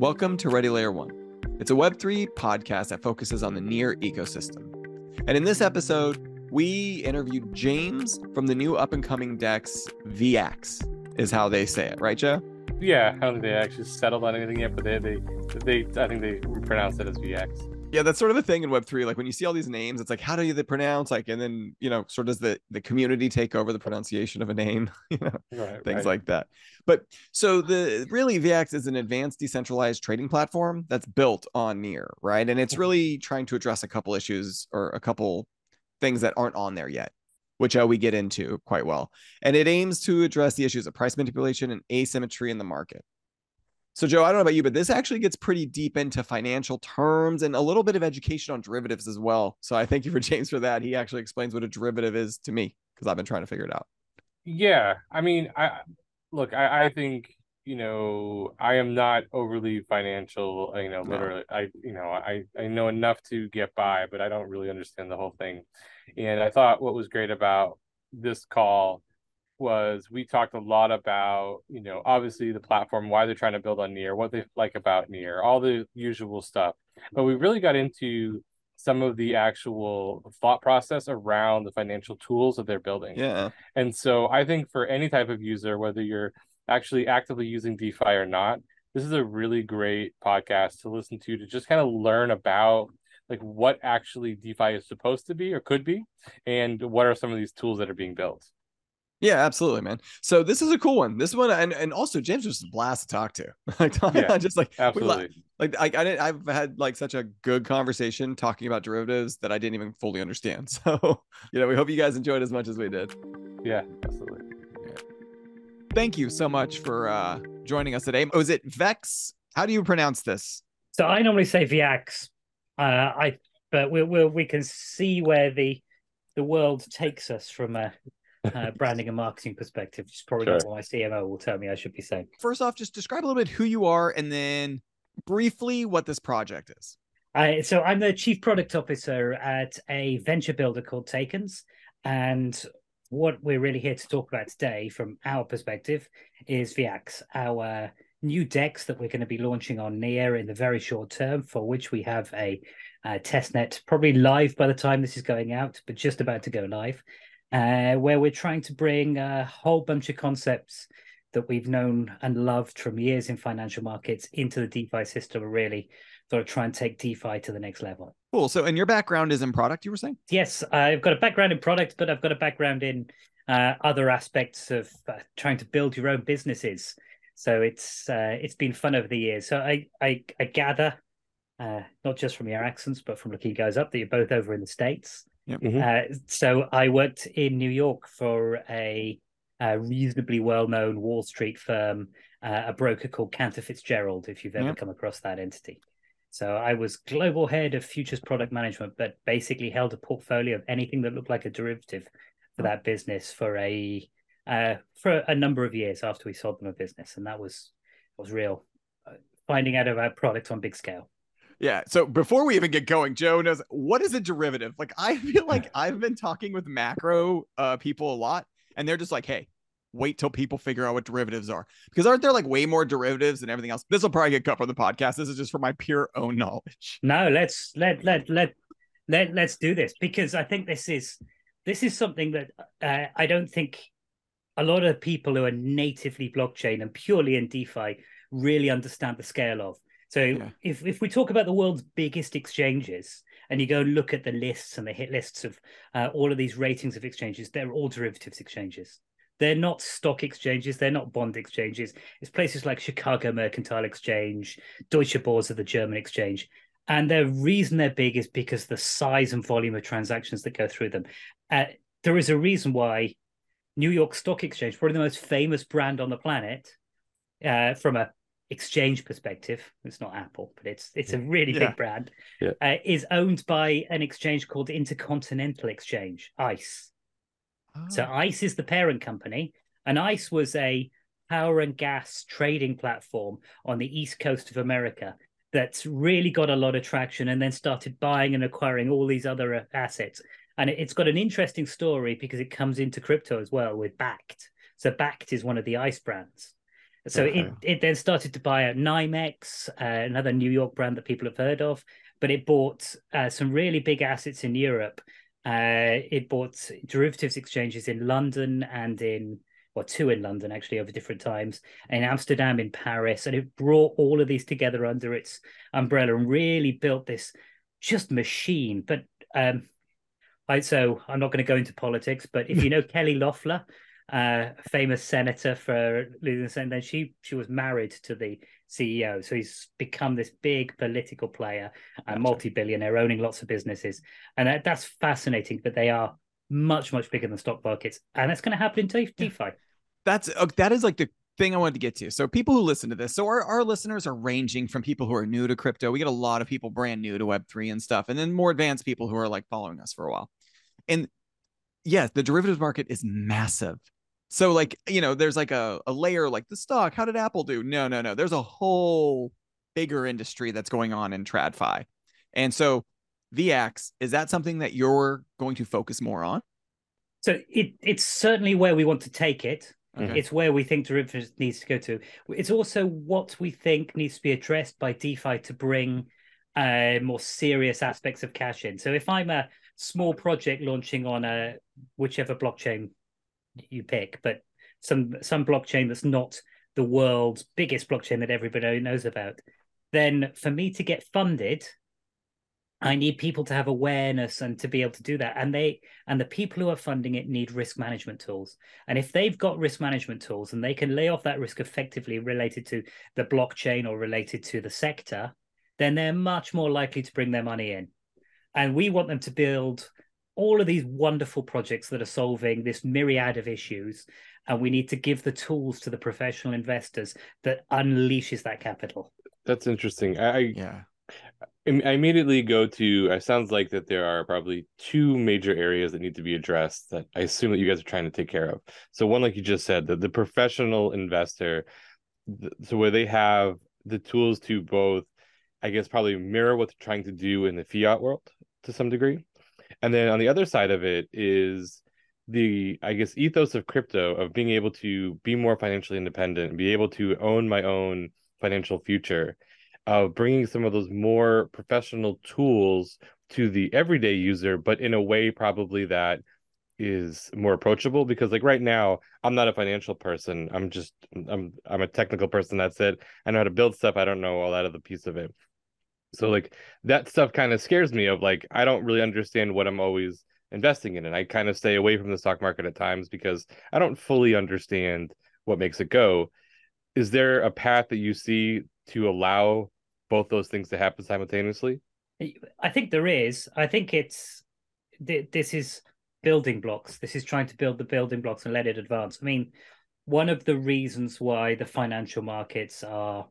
Welcome to Ready Layer One. It's a Web3 podcast that focuses on the Near ecosystem. And in this episode, we interviewed James from the new up and coming DEX VEAX, is how they say it, right, Joe? Yeah, I don't think they actually settled on anything yet, but they they, they I think they pronounced it as VEAX. Yeah, that's sort of a thing in Web3. Like when you see all these names, it's like, how do you pronounce? Like, and then, you know, sort of does the, the community take over the pronunciation of a name, you know, Right, things right. like that. But so the really VEAX is an advanced decentralized trading platform that's built on Near, right? And it's really trying to address a couple issues or a couple things that aren't on there yet, which uh, we get into quite well. And it aims to address the issues of price manipulation and asymmetry in the market. So, Joe, I don't know about you, but this actually gets pretty deep into financial terms and a little bit of education on derivatives as well. So, I thank you for James for that. He actually explains what a derivative is to me because I've been trying to figure it out. Yeah, I mean, I look, I, I think you know, I am not overly financial. You know, No. literally, I you know, I I know enough to get by, but I don't really understand the whole thing. And I thought what was great about this call was we talked a lot about you know obviously the platform why they're trying to build on near what they like about near all the usual stuff but we really got into some of the actual thought process around the financial tools that they're building Yeah. and so I think for any type of user, whether you're actually actively using DeFi or not, this is a really great podcast to listen to to just kind of learn about like what actually DeFi is supposed to be or could be, and what are some of these tools that are being built. Yeah, absolutely, man. So this is a cool one. This one, and, and also James was just a blast to talk to. like, Yeah, just like we Absolutely. like I, I didn't, I've had like such a good conversation talking about derivatives that I didn't even fully understand. So you know, we hope you guys enjoyed as much as we did. Yeah, absolutely. Yeah. Thank you so much for uh joining us today. Was it Vex? How do you pronounce this? So I normally say VEAX. Uh, I but we we we can see where the the world takes us from a, uh branding and marketing perspective. Which is probably not Sure. what my CMO will tell me I should be saying. First off, just describe a little bit who you are, and then briefly what this project is. Uh, so I'm the chief product officer at a venture builder called Takens, and what we're really here to talk about today, from our perspective, is VEAX, our new DEX that we're going to be launching on Near in the very short term, for which we have a, uh testnet probably live by the time this is going out, but just about to go live, uh, where we're trying to bring a whole bunch of concepts that we've known and loved from years in financial markets into the DeFi system, and really sort of try and take DeFi to the next level. Cool. So, and your background is in product, you were saying? Yes, I've got a background in product, but I've got a background in uh, other aspects of uh, trying to build your own businesses. So it's uh, it's been fun over the years. So I I, I gather, uh, not just from your accents, but from looking you guys up, that you're both over in the states. Mhm. Uh, so I worked in New York for a, a reasonably well-known Wall Street firm, uh, a broker called Cantor Fitzgerald. If you've ever Yep. come across that entity. So I was global head of futures product management, but basically held a portfolio of anything that looked like a derivative for that business for a uh, for a number of years after we sold them a business, and that was was real. uh, Finding out about product on big scale. Yeah. So before we even get going, Joe knows what is a derivative. Like I feel like I've been talking with macro uh, people a lot, and they're just like, "Hey, wait till people figure out what derivatives are," because aren't there like way more derivatives than everything else? This will probably get cut from the podcast. This is just for my pure own knowledge. No, let's let let let let let's do this because I think this is this is something that uh, I don't think a lot of people who are natively blockchain and purely in DeFi really understand the scale of. So Yeah. if if we talk about the world's biggest exchanges and you go and look at the lists and the hit lists of uh, all of these ratings of exchanges, they're all derivatives exchanges. They're not stock exchanges. They're not bond exchanges. It's places like Chicago Mercantile Exchange, Deutsche Börse, the German exchange. And the reason they're big is because the size and volume of transactions that go through them. Uh, there is a reason why New York Stock Exchange, probably the most famous brand on the planet, uh, from a exchange perspective, it's not Apple, but it's it's a really Yeah. big brand, Yeah. uh, is owned by an exchange called Intercontinental Exchange, ICE. So Oh, ICE is the parent company, and ICE was a power and gas trading platform on the east coast of America that's really got a lot of traction and then started buying and acquiring all these other uh, assets. And it's got an interesting story because it comes into crypto as well with Bakkt. So Bakkt is one of the ICE brands. So Okay. it it then started to buy out NYMEX, uh, another New York brand that people have heard of, but it bought uh, some really big assets in Europe. Uh, it bought derivatives exchanges in London and in well, two in London actually over different times, in Amsterdam, in Paris, and it brought all of these together under its umbrella and really built this just machine. But um, I so I'm not going to go into politics, but if you know Kelly Loeffler, uh, famous senator for losing the Senate, then she she was married to the CEO, so he's become this big political player, and Gotcha. multi-billionaire, owning lots of businesses, and that, that's fascinating. But they are much much bigger than stock markets, and that's going to happen in De- DeFi. That's uh, that is like the thing I wanted to get to. So people who listen to this, so our, our listeners are ranging from people who are new to crypto. We get a lot of people brand new to Web3 and stuff, and then more advanced people who are like following us for a while. And yes, the derivatives market is massive. So like, you know, there's like a, a layer like the stock. How did Apple do? No, no, no. There's a whole bigger industry that's going on in TradFi. And so VEAX, is that something that you're going to focus more on? So it it's certainly where we want to take it. Mhm. It's where we think derivatives needs to go to. It's also what we think needs to be addressed by DeFi to bring uh, more serious aspects of cash in. So if I'm a small project launching on a whichever blockchain you pick, but some some blockchain that's not the world's biggest blockchain that everybody knows about, then for me to get funded, I need people to have awareness and to be able to do that. And they and the people who are funding it need risk management tools. And if they've got risk management tools and they can lay off that risk effectively related to the blockchain or related to the sector, then they're much more likely to bring their money in. And we want them to build all of these wonderful projects that are solving this myriad of issues. And we need to give the tools to the professional investors that unleashes that capital. That's interesting. I, I Yeah. Im- I immediately go to. Uh, it sounds like that there are probably two major areas that need to be addressed that I assume that you guys are trying to take care of. So one, like you just said, the, the professional investor, th- so where they have the tools to both, I guess, probably mirror what they're trying to do in the fiat world to some degree, and then on the other side of it is the I guess ethos of crypto of being able to be more financially independent, be able to own my own financial future of bringing some of those more professional tools to the everyday user, but in a way probably that is more approachable because like right now I'm not a financial person. I'm just I'm I'm a technical person. That's it. I know how to build stuff. I don't know all that other piece of it. So like that stuff kind of scares me of like I don't really understand what I'm always investing in and I kind of stay away from the stock market at times because I don't fully understand what makes it go. Is there a path that you see to allow both those things to happen simultaneously? I think there is. I think it's th- this is building blocks. This is trying to build the building blocks and let it advance. I mean, one of the reasons why the financial markets are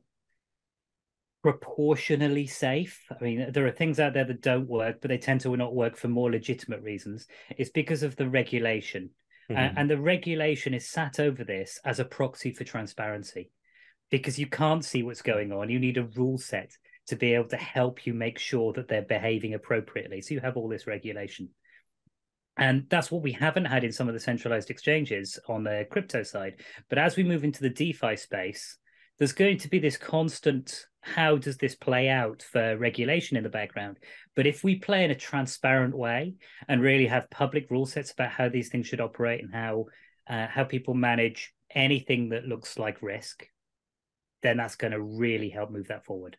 proportionally safe. I mean, there are things out there that don't work, but they tend to not work for more legitimate reasons. It's because of the regulation. Uh, Mhm. and the regulation is sat over this as a proxy for transparency because you can't see what's going on. You need a rule set to be able to help you make sure that they're behaving appropriately. So you have all this regulation. And that's what we haven't had in some of the centralized exchanges on the crypto side. But as we move into the DeFi space, there's going to be this constant how does this play out for regulation in the background? But if we play in a transparent way and really have public rule sets about how these things should operate and how uh, how people manage anything that looks like risk, then that's going to really help move that forward.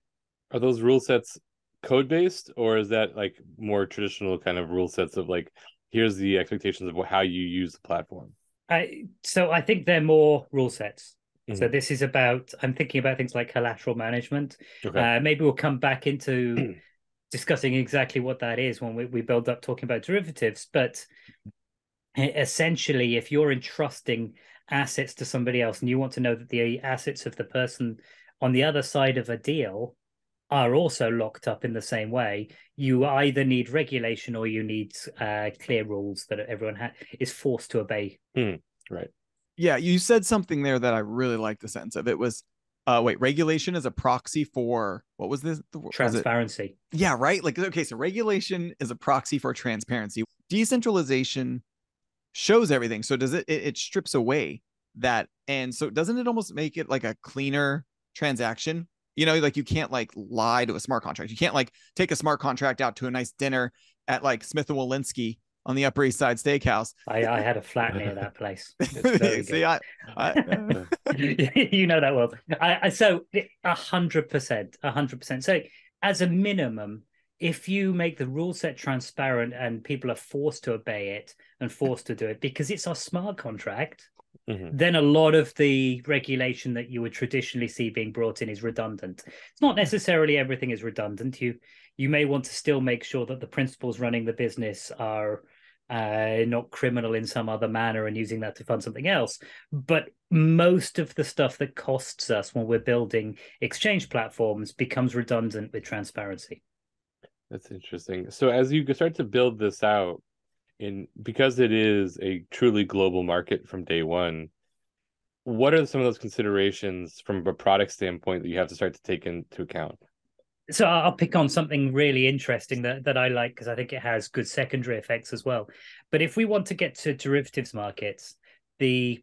Are those rule sets code based or is that like more traditional kind of rule sets of like here's the expectations of how you use the platform? I, so I think they're more rule sets. So Mhm. this is about I'm thinking about things like collateral management. Okay. Uh, maybe we'll come back into discussing exactly what that is when we, we build up talking about derivatives. But essentially, if you're entrusting assets to somebody else and you want to know that the assets of the person on the other side of a deal are also locked up in the same way, you either need regulation or you need uh, clear rules that everyone ha- is forced to obey. Yeah, you said something there that I really like the sense of. It was uh wait, regulation is a proxy for what was this? the- was Transparency. Yeah, right? Like okay, so regulation is a proxy for transparency. Decentralization shows everything. So does it it, it strips away that and so doesn't it almost make it like a cleaner transaction you know like you can't like lie to a smart contract you can't like take a smart contract out to a nice dinner at like smith and Wollensky on the upper east side steakhouse I, I had a flat near that place. see i, I you know that well. I, I so a hundred percent, a hundred percent. So as a minimum, if you make the rule set transparent and people are forced to obey it and forced to do it because it's our smart contract, Mhm. then a lot of the regulation that you would traditionally see being brought in is redundant. It's not necessarily everything is redundant. You you may want to still make sure that the principals running the business are uh, not criminal in some other manner and using that to fund something else. But most of the stuff that costs us when we're building exchange platforms becomes redundant with transparency. That's interesting. So as you start to build this out, in because it is a truly global market from day one, what are some of those considerations from a product standpoint that you have to start to take into account? So I'll pick on something really interesting that, that I like because I think it has good secondary effects as well. But if we want to get to derivatives markets, the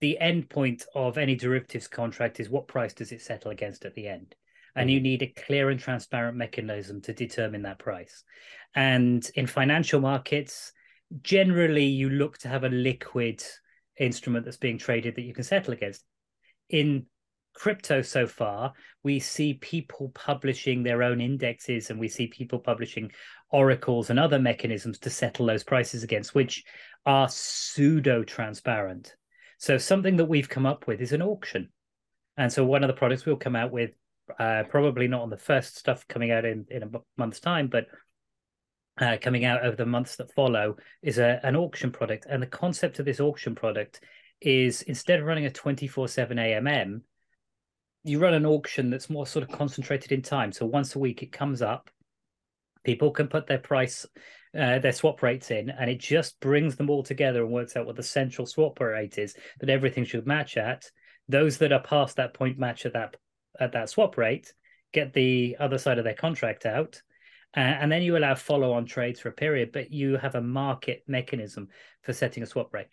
the end point of any derivatives contract is what price does it settle against at the end? And you mm-hmm. need a clear and transparent mechanism to determine that price. And in financial markets, generally you look to have a liquid instrument that's being traded that you can settle against. In crypto so far, we see people publishing their own indexes and we see people publishing oracles and other mechanisms to settle those prices against, which are pseudo transparent. So, something that we've come up with is an auction. And so, one of the products we'll come out with, uh, probably not on the first stuff coming out in, in a month's time, but uh, coming out over the months that follow, is a, an auction product. And the concept of this auction product is instead of running a 24 7 AMM, you run an auction that's more sort of concentrated in time. So once a week it comes up, people can put their price, uh, their swap rates in, and it just brings them all together and works out what the central swap rate is that everything should match at. Those that are past that point match at that at that swap rate, get the other side of their contract out, uh, and then you allow follow-on trades for a period. But you have a market mechanism for setting a swap rate.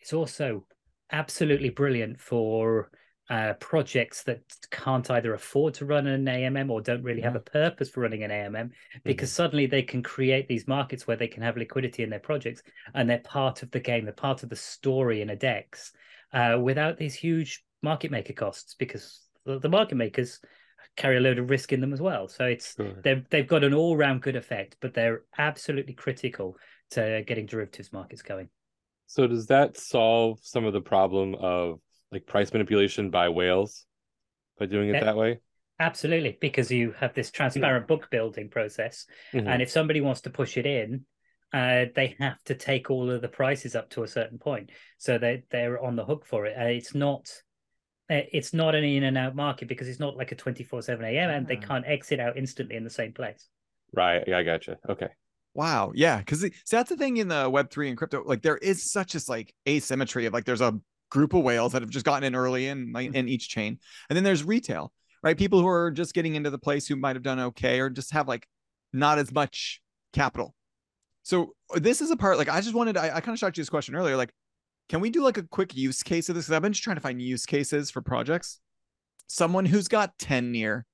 It's also absolutely brilliant for uh, projects that can't either afford to run an AMM or don't really have a purpose for running an AMM because suddenly they can create these markets where they can have liquidity in their projects and they're part of the game, they're part of the story in a DEX uh, without these huge market maker costs because the, the market makers carry a load of risk in them as well. So it's Sure. they've they've got an all round good effect, but they're absolutely critical to getting derivatives markets going. So does that solve some of the problem of like price manipulation by whales by doing it Yeah. that way? Absolutely, because you have this transparent book building process, Mhm. and if somebody wants to push it in, uh, they have to take all of the prices up to a certain point, so they they're on the hook for it. Uh, it's not. uh, It's not an in and out market because it's not like a twenty four seven AMM, and they Ah. can't exit out instantly in the same place. Right. Yeah, I gotcha. Okay. Wow. Yeah. Cause see, that's the thing in the web three and crypto. Like there is such this like asymmetry of like there's a group of whales that have just gotten in early in mm-hmm. in each chain. And then there's retail, right? People who are just getting into the place who might have done okay or just have like not as much capital. So uh, this is a part like I just wanted I, I kind of shot you this question earlier. Like, can we do like a quick use case of this? Because I've been just trying to find use cases for projects. Someone who's got 10 near,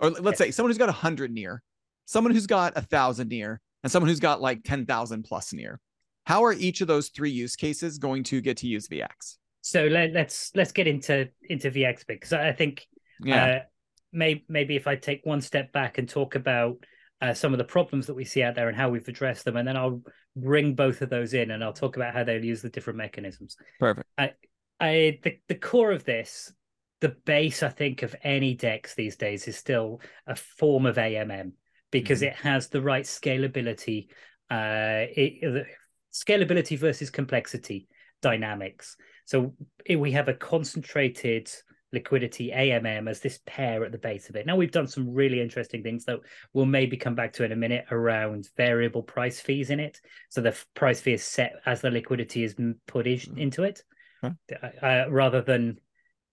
or let's say someone who's got 100 near, someone who's got a thousand near, and someone who's got like 10,000 plus near. How are each of those three use cases going to get to use VEAX? So let, let's let's get into into VEAX because I think Yeah. Uh, may, maybe if I take one step back and talk about uh, some of the problems that we see out there and how we've addressed them, and then I'll bring both of those in and I'll talk about how they'll use the different mechanisms. Perfect. I the the core of this, the base I think of any DEX these days is still a form of AMM because Mhm. it has the right scalability, uh, it, scalability versus complexity dynamics. So we have a concentrated liquidity AMM as this pair at the base of it. Now we've done some really interesting things that we'll maybe come back to in a minute around variable price fees in it. So the price fee is set as the liquidity is put is- Mhm. into it, Huh. uh, rather than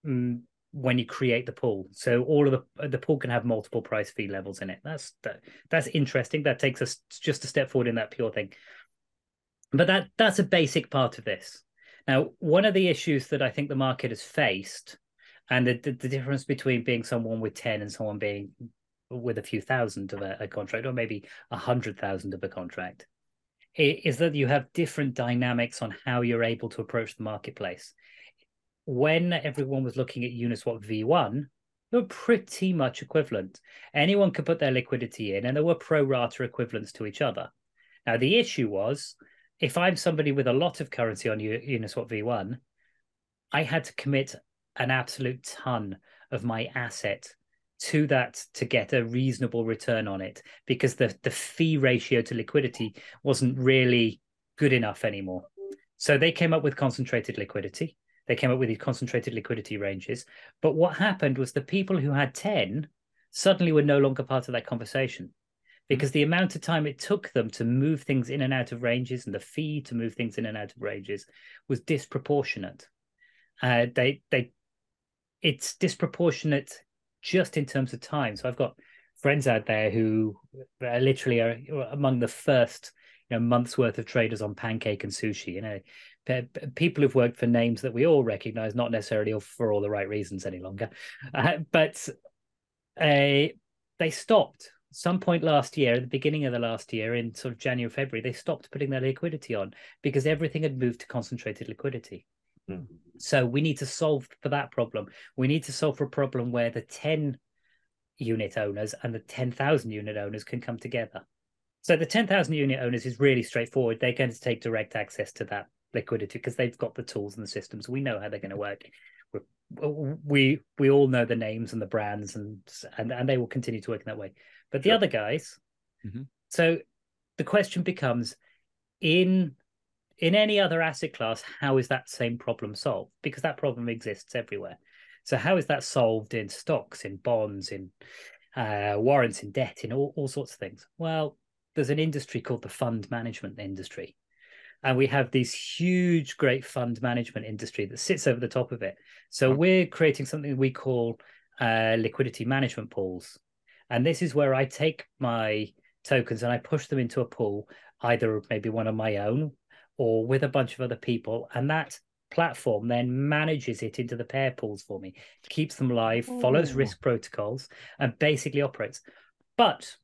mm, when you create the pool. So all of the the pool can have multiple price fee levels in it. That's that, that's interesting. That takes us just a step forward in that pure thing. But that that's a basic part of this. Now, one of the issues that I think the market has faced, and the, the, the difference between being someone with 10 and someone being with a few thousand of a, a contract, or maybe a hundred thousand of a contract, is that you have different dynamics on how you're able to approach the marketplace. When everyone was looking at Uniswap V1, they were pretty much equivalent. Anyone could put their liquidity in, and there were pro rata equivalents to each other. Now, the issue was if I'm somebody with a lot of currency on Uniswap V1, I had to commit an absolute ton of my asset to that to get a reasonable return on it because the, the fee ratio to liquidity wasn't really good enough anymore. So they came up with concentrated liquidity. They came up with these concentrated liquidity ranges. But what happened was the people who had 10 suddenly were no longer part of that conversation because the amount of time it took them to move things in and out of ranges and the fee to move things in and out of ranges was disproportionate. Uh, they they it's disproportionate just in terms of time. So I've got friends out there who are literally are among the first you know months worth of traders on pancake and sushi. You know, people who've worked for names that we all recognize, not necessarily for all the right reasons any longer, uh, but uh, they stopped some point last year, at the beginning of the last year, in sort of January, February, they stopped putting their liquidity on because everything had moved to concentrated liquidity. Mm. So we need to solve for that problem. We need to solve for a problem where the 10 unit owners and the 10,000 unit owners can come together. So the 10,000 unit owners is really straightforward. They're going to take direct access to that liquidity because they've got the tools and the systems. We know how they're going to work. we we all know the names and the brands and and and they will continue to work in that way. But the other guys, mm-hmm. so the question becomes in in any other asset class, how is that same problem solved? Because that problem exists everywhere. So how is that solved in stocks, in bonds, in uh, warrants, in debt, in all, all sorts of things? Well, there's an industry called the fund management industry. And we have this huge, great fund management industry that sits over the top of it. So we're creating something we call uh, liquidity management pools. And this is where I take my tokens and I push them into a pool, either maybe one of my own, or with a bunch of other people. And that platform then manages it into the pair pools for me, keeps them live, follows risk protocols, and basically operates. But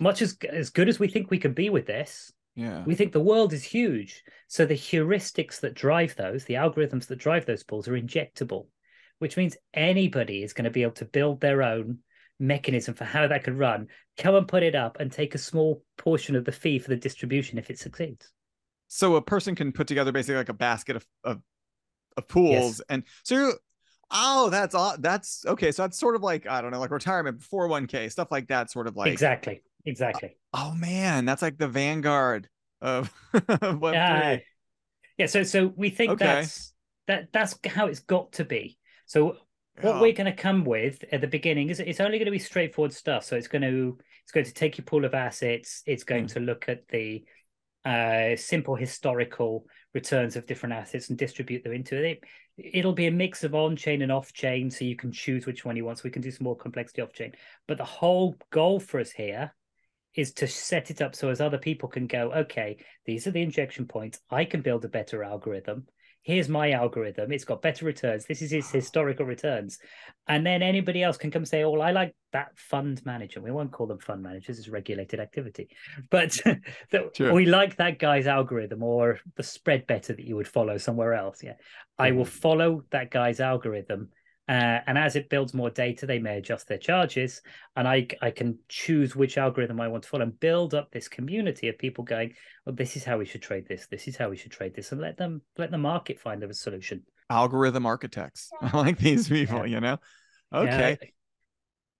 much as as good as we think we can be with this, yeah. we think the world is huge. So the heuristics that drive those, the algorithms that drive those pools are injectable, which means anybody is going to be able to build their own mechanism for how that could run, come and put it up and take a small portion of the fee for the distribution if it succeeds so a person can put together basically like a basket of of, of pools yes. and so oh that's all. that's okay so that's sort of like i don't know like retirement four oh one k stuff like that sort of like exactly exactly oh, oh man that's like the vanguard of what, yeah yeah so so we think okay. that's that that's how it's got to be so what we're going to come with at the beginning is it's only going to be straightforward stuff so it's going to it's going to take your pool of assets it's going mm. to look at the uh, simple historical returns of different assets and distribute them into it. It'll be a mix of on chain and off chain, so you can choose which one you want. So we can do some more complexity off chain. But the whole goal for us here is to set it up so as other people can go, okay, these are the injection points. I can build a better algorithm here's my algorithm. It's got better returns. This is its historical returns. And then anybody else can come say oh well, i like that fund manager. We won't call them fund managers it's regulated activity. But sure. we like that guy's algorithm or the spread better that you would follow somewhere else yeah. Mm-hmm. i will follow that guy's algorithm uh, and as it builds more data, they may adjust their charges, and I I can choose which algorithm I want to follow and build up this community of people going, well, this is how we should trade this, this is how we should trade this, and let them let the market find the solution. Algorithm architects, I like these people, yeah. you know. Okay. Yeah.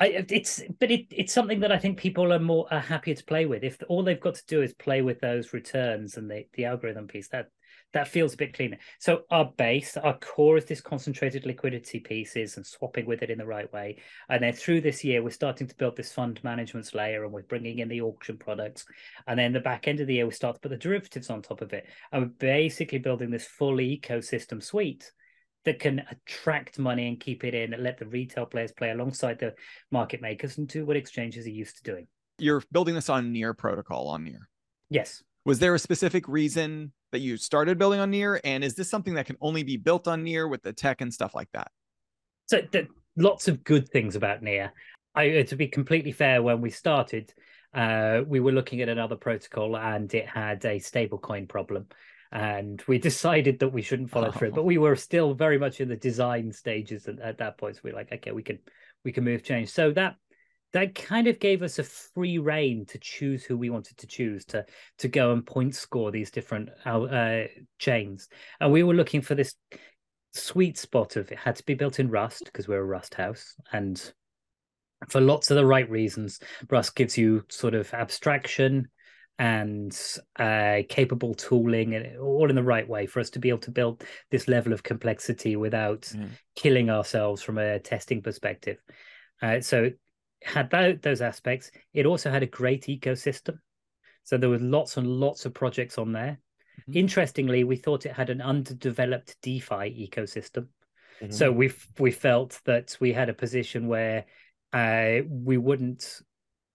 I, it's but it, it's something that I think people are more are happier to play with. If all they've got to do is play with those returns and the, the algorithm piece, that that feels a bit cleaner. So our base, our core is this concentrated liquidity pieces and swapping with it in the right way. And then through this year, we're starting to build this fund management layer and we're bringing in the auction products. And then the back end of the year, we start to put the derivatives on top of it. And we're basically building this full ecosystem suite that can attract money and keep it in and let the retail players play alongside the market makers and do what exchanges are used to doing. You're building this on Near protocol on Near. Yes. Was there a specific reason that you started building on Near? And is this something that can only be built on Near with the tech and stuff like that? So the, lots of good things about Near. I, to be completely fair, when we started, uh, we were looking at another protocol and it had a stablecoin problem. And we decided that we shouldn't follow oh. through, but we were still very much in the design stages at, at that point. So we are like, okay, we can we can move change. So that that kind of gave us a free reign to choose who we wanted to choose to to go and point score these different uh, chains. And we were looking for this sweet spot of it had to be built in Rust because we're a Rust house and for lots of the right reasons. Rust gives you sort of abstraction and uh, capable tooling and all in the right way for us to be able to build this level of complexity without mm. killing ourselves from a testing perspective. Uh, so had that, those aspects. It also had a great ecosystem. So there were lots and lots of projects on there. Mm-hmm. Interestingly, we thought it had an underdeveloped DeFi ecosystem. Mm-hmm. So we we felt that we had a position where uh, we wouldn't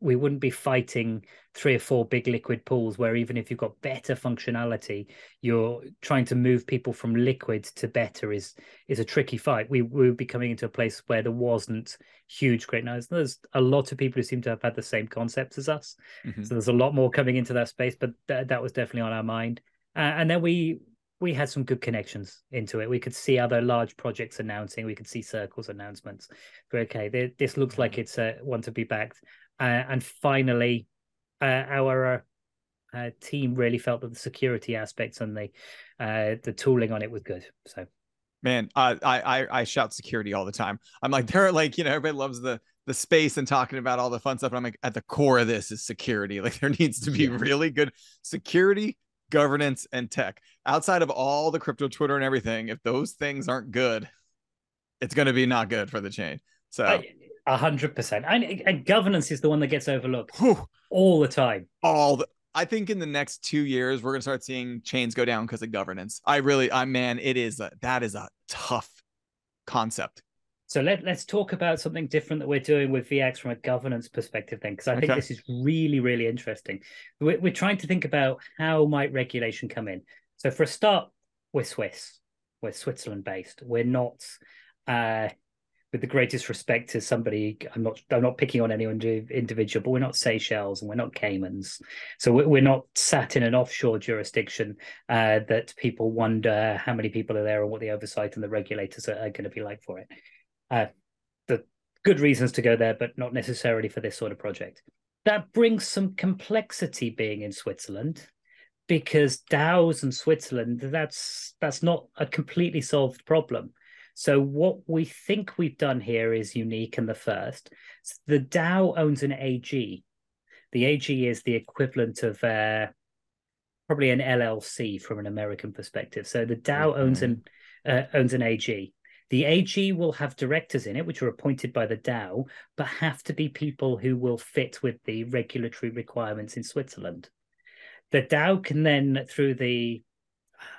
we wouldn't be fighting three or four big liquid pools where even if you've got better functionality you're trying to move people from liquid to better is is a tricky fight we, we would be coming into a place where there wasn't huge great noise there's a lot of people who seem to have had the same concepts as us mm-hmm. so there's a lot more coming into that space but th- that was definitely on our mind uh, and then we we had some good connections into it. We could see other large projects announcing. We could see Circle's announcements. But okay, this looks like mm-hmm. it's a one to be backed. Uh, and finally, uh, our uh, team really felt that the security aspects and the uh, the tooling on it was good. So, man, I I I shout security all the time. I'm like they're like you know everybody loves the the space and talking about all the fun stuff. And I'm like at the core of this is security. Like there needs to be really good security governance, and tech. Outside of all the crypto Twitter and everything, if those things aren't good, it's going to be not good for the chain. So, a hundred percent. And governance is the one that gets overlooked Whew. all the time. All the, I think in the next two years we're gonna start seeing chains go down because of governance. I really, I man, it is a, that is a tough concept. So let, let's talk about something different that we're doing with VEAX from a governance perspective then, because I okay. think this is really, really interesting. We're, we're trying to think about how might regulation come in. So for a start, we're Swiss. We're Switzerland based. We're not uh, with the greatest respect to somebody, I'm not I'm not picking on any individual, but we're not Seychelles and we're not Caymans, so we're not sat in an offshore jurisdiction uh, that people wonder how many people are there and what the oversight and the regulators are, are going to be like for it. Uh, the good reasons to go there, but not necessarily for this sort of project. That brings some complexity being in Switzerland because DAOs and Switzerland, that's that's not a completely solved problem. So what we think we've done here is unique and the first. The DAO owns an AG. The AG is the equivalent of uh, probably an LLC from an American perspective. So the DAO mm-hmm. owns an uh, owns an AG. The AG will have directors in it, which are appointed by the DAO, but have to be people who will fit with the regulatory requirements in Switzerland. The DAO can then, through the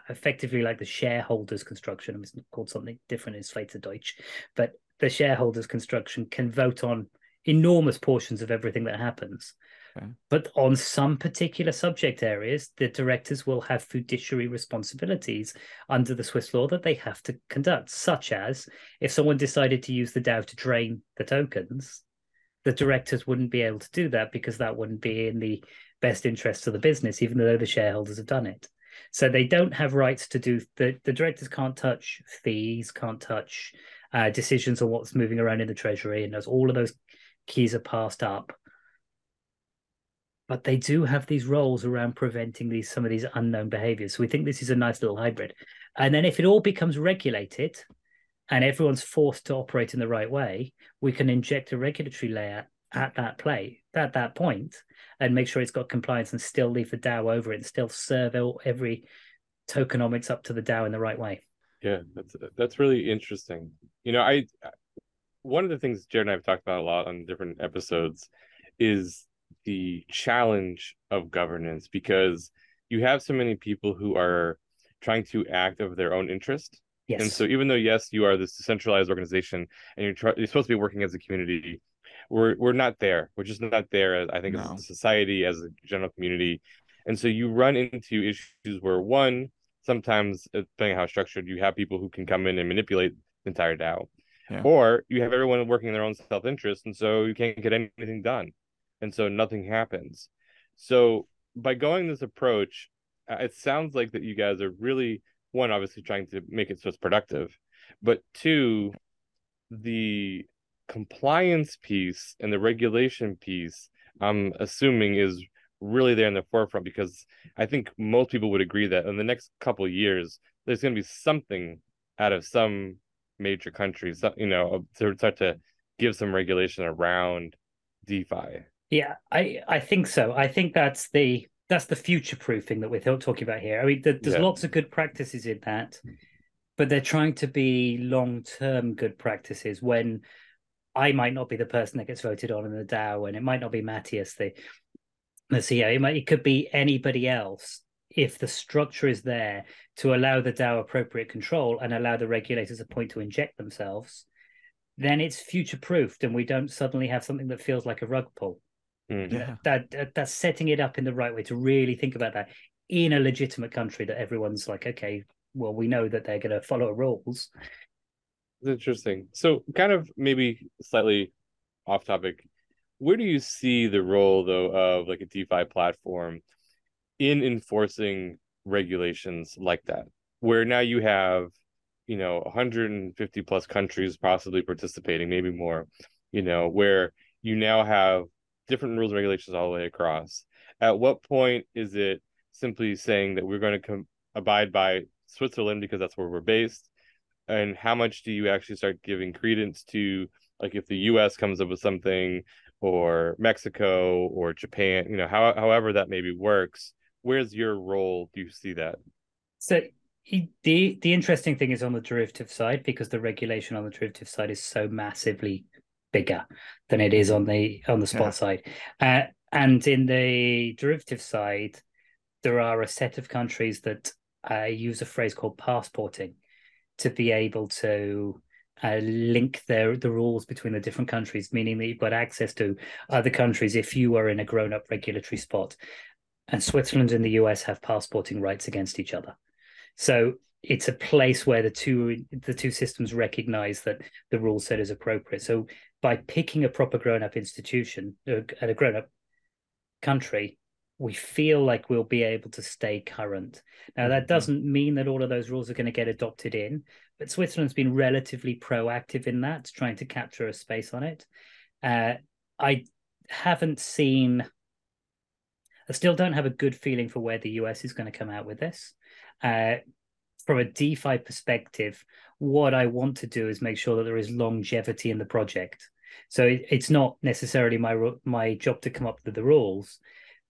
effectively like the shareholders construction, it's called something different in Schweizerdeutsch, but the shareholders construction can vote on enormous portions of everything that happens. Okay. But on some particular subject areas, the directors will have fiduciary responsibilities under the Swiss law that they have to conduct, such as if someone decided to use the DAO to drain the tokens, the directors wouldn't be able to do that because that wouldn't be in the best interests of the business, even though the shareholders have done it. So they don't have rights to do the the directors can't touch fees, can't touch uh, decisions on what's moving around in the treasury, and as all of those keys are passed up but they do have these roles around preventing these some of these unknown behaviors. So we think this is a nice little hybrid. And then if it all becomes regulated and everyone's forced to operate in the right way, we can inject a regulatory layer at that play at that point and make sure it's got compliance and still leave the DAO over it and still serve every tokenomics up to the DAO in the right way. Yeah, that's that's really interesting. You know, I one of the things Jared and I have talked about a lot on different episodes is the challenge of governance because you have so many people who are trying to act of their own interest. Yes. And so even though yes, you are this decentralized organization and you're try- you're supposed to be working as a community, we're we're not there. We're just not there. I think no. as a society, as a general community, And so you run into issues where one, sometimes depending on how structured, you have people who can come in and manipulate the entire DAO. Yeah. Or you have everyone working in their own self interest, and so you can't get anything done. And so nothing happens. So by going this approach, uh, it sounds like that you guys are really one, obviously trying to make it so it's productive, but two, the compliance piece and the regulation piece, I'm assuming is really there in the forefront because I think most people would agree that in the next couple years, there's going to be something out of some major countries, you know, to start to give some regulation around DeFi. Yeah, I I think so. I think that's the that's the future proofing that we're talking about here. I mean, there's yeah. lots of good practices in that, but they're trying to be long term good practices when I might not be the person that gets voted on in the DAO, and it might not be Matthias, the the CEO. It, might, it could be anybody else if the structure is there to allow the DAO appropriate control and allow the regulators a point to inject themselves, then it's future proofed, and we don't suddenly have something that feels like a rug pull. Mm. Yeah. That, that that's setting it up in the right way to really think about that in a legitimate country that everyone's like, okay, well, we know that they're going to follow rules. Interesting. So, kind of maybe slightly off topic. Where do you see the role though of like a DeFi platform in enforcing regulations like that? Where now you have, you know, 150 plus countries possibly participating, maybe more, you know, where you now have different rules and regulations all the way across. At what point is it simply saying that we're going to com- abide by Switzerland because that's where we're based? And how much do you actually start giving credence to, like, if the US comes up with something, or Mexico, or Japan, you know, how, however that maybe works? Where's your role? Do you see that? So the the interesting thing is on the derivative side because the regulation on the derivative side is so massively bigger than it is on the on the spot yeah. side. Uh, and in the derivative side, there are a set of countries that uh, use a phrase called passporting to be able to uh, link their the rules between the different countries, meaning that you've got access to other countries if you are in a grown up regulatory spot. And Switzerland and the US have passporting rights against each other. So it's a place where the two the two systems recognize that the rule set is appropriate. So by picking a proper grown-up institution uh, at a grown-up country, we feel like we'll be able to stay current. Now that mm-hmm. doesn't mean that all of those rules are going to get adopted in, but Switzerland's been relatively proactive in that, trying to capture a space on it. Uh, I haven't seen. I still don't have a good feeling for where the US is going to come out with this. Uh, from a DeFi perspective, what I want to do is make sure that there is longevity in the project. So it, it's not necessarily my my job to come up with the rules.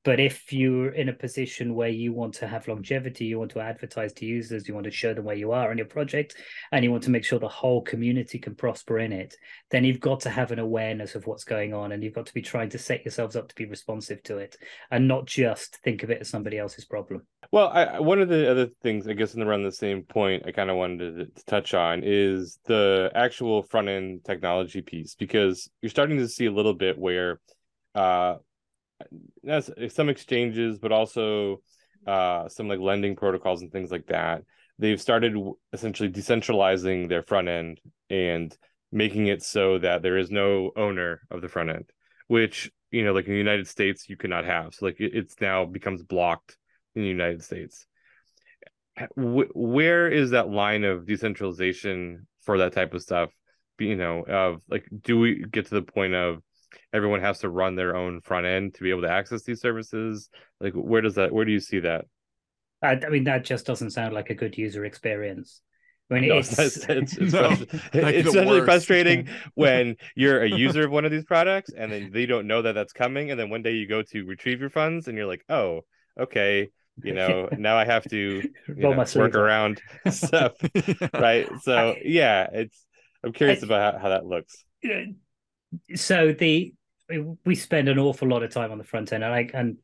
But if you're in a position where you want to have longevity, you want to advertise to users, you want to show them where you are in your project, and you want to make sure the whole community can prosper in it, then you've got to have an awareness of what's going on and you've got to be trying to set yourselves up to be responsive to it and not just think of it as somebody else's problem. Well, I, one of the other things, I guess, in around the same point, I kind of wanted to, to touch on is the actual front end technology piece because you're starting to see a little bit where uh, some exchanges, but also uh, some like lending protocols and things like that. They've started essentially decentralizing their front end and making it so that there is no owner of the front end, which you know, like in the United States, you cannot have. So like it's now becomes blocked in the United States. Where is that line of decentralization for that type of stuff? You know, of like, do we get to the point of everyone has to run their own front end to be able to access these services? Like where does that where do you see that? I, I mean that just doesn't sound like a good user experience. I mean, no, it's it's, it's, it's, no, it's essentially frustrating when you're a user of one of these products and then they don't know that that's coming, and then one day you go to retrieve your funds and you're like, oh, okay, you know, now I have to you know, work around stuff, right? So yeah, it's I'm curious I, about how, how that looks so the we spend an awful lot of time on the front end, and I and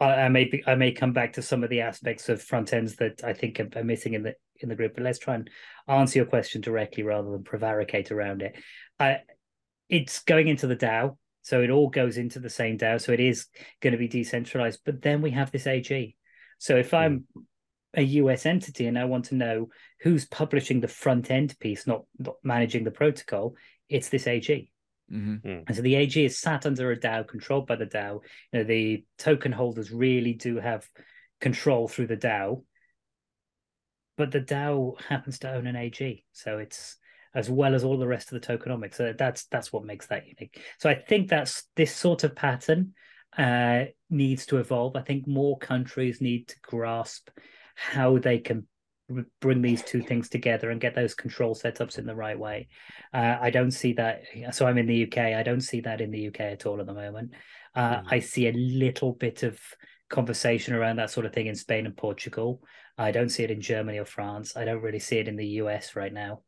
I, I may be, I may come back to some of the aspects of front ends that I think are, are missing in the in the group. But let's try and answer your question directly rather than prevaricate around it. Uh, it's going into the DAO So it all goes into the same DAO. So it is going to be decentralized. But then we have this AG. So if I'm a US entity and I want to know who's publishing the front end piece, not, not managing the protocol, it's this AG. Mm-hmm. And so the AG is sat under a DAO, controlled by the DAO. You know, the token holders really do have control through the DAO, but the DAO happens to own an AG, so it's as well as all the rest of the tokenomics. So that's that's what makes that unique. So I think that's this sort of pattern uh, needs to evolve. I think more countries need to grasp how they can bring these two things together and get those control setups in the right way. Uh, I don't see that. So I'm in the UK. I don't see that in the UK at all at the moment. Uh, mm. I see a little bit of conversation around that sort of thing in Spain and Portugal. I don't see it in Germany or France. I don't really see it in the US right now.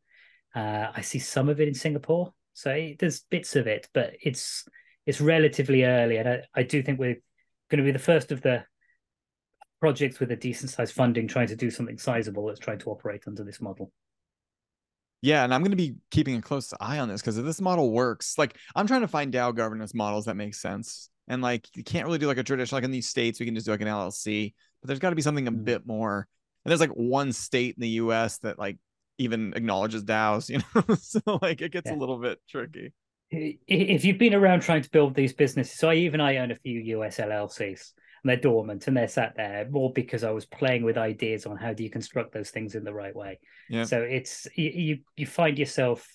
Uh, I see some of it in Singapore. So it, there's bits of it, but it's it's relatively early, and I, I do think we're going to be the first of the projects with a decent sized funding trying to do something sizable that's trying to operate under this model. Yeah, and I'm going to be keeping a close eye on this because if this model works, like I'm trying to find DAO governance models that make sense. And like you can't really do like a traditional like in these states, we can just do like an LLC, but there's got to be something a mm. bit more. And there's like one state in the US that like even acknowledges DAOs, you know. so like it gets yeah. a little bit tricky. If you've been around trying to build these businesses, so I, even I own a few US LLCs and they're dormant and they're sat there more because I was playing with ideas on how do you construct those things in the right way. Yeah. So it's you you find yourself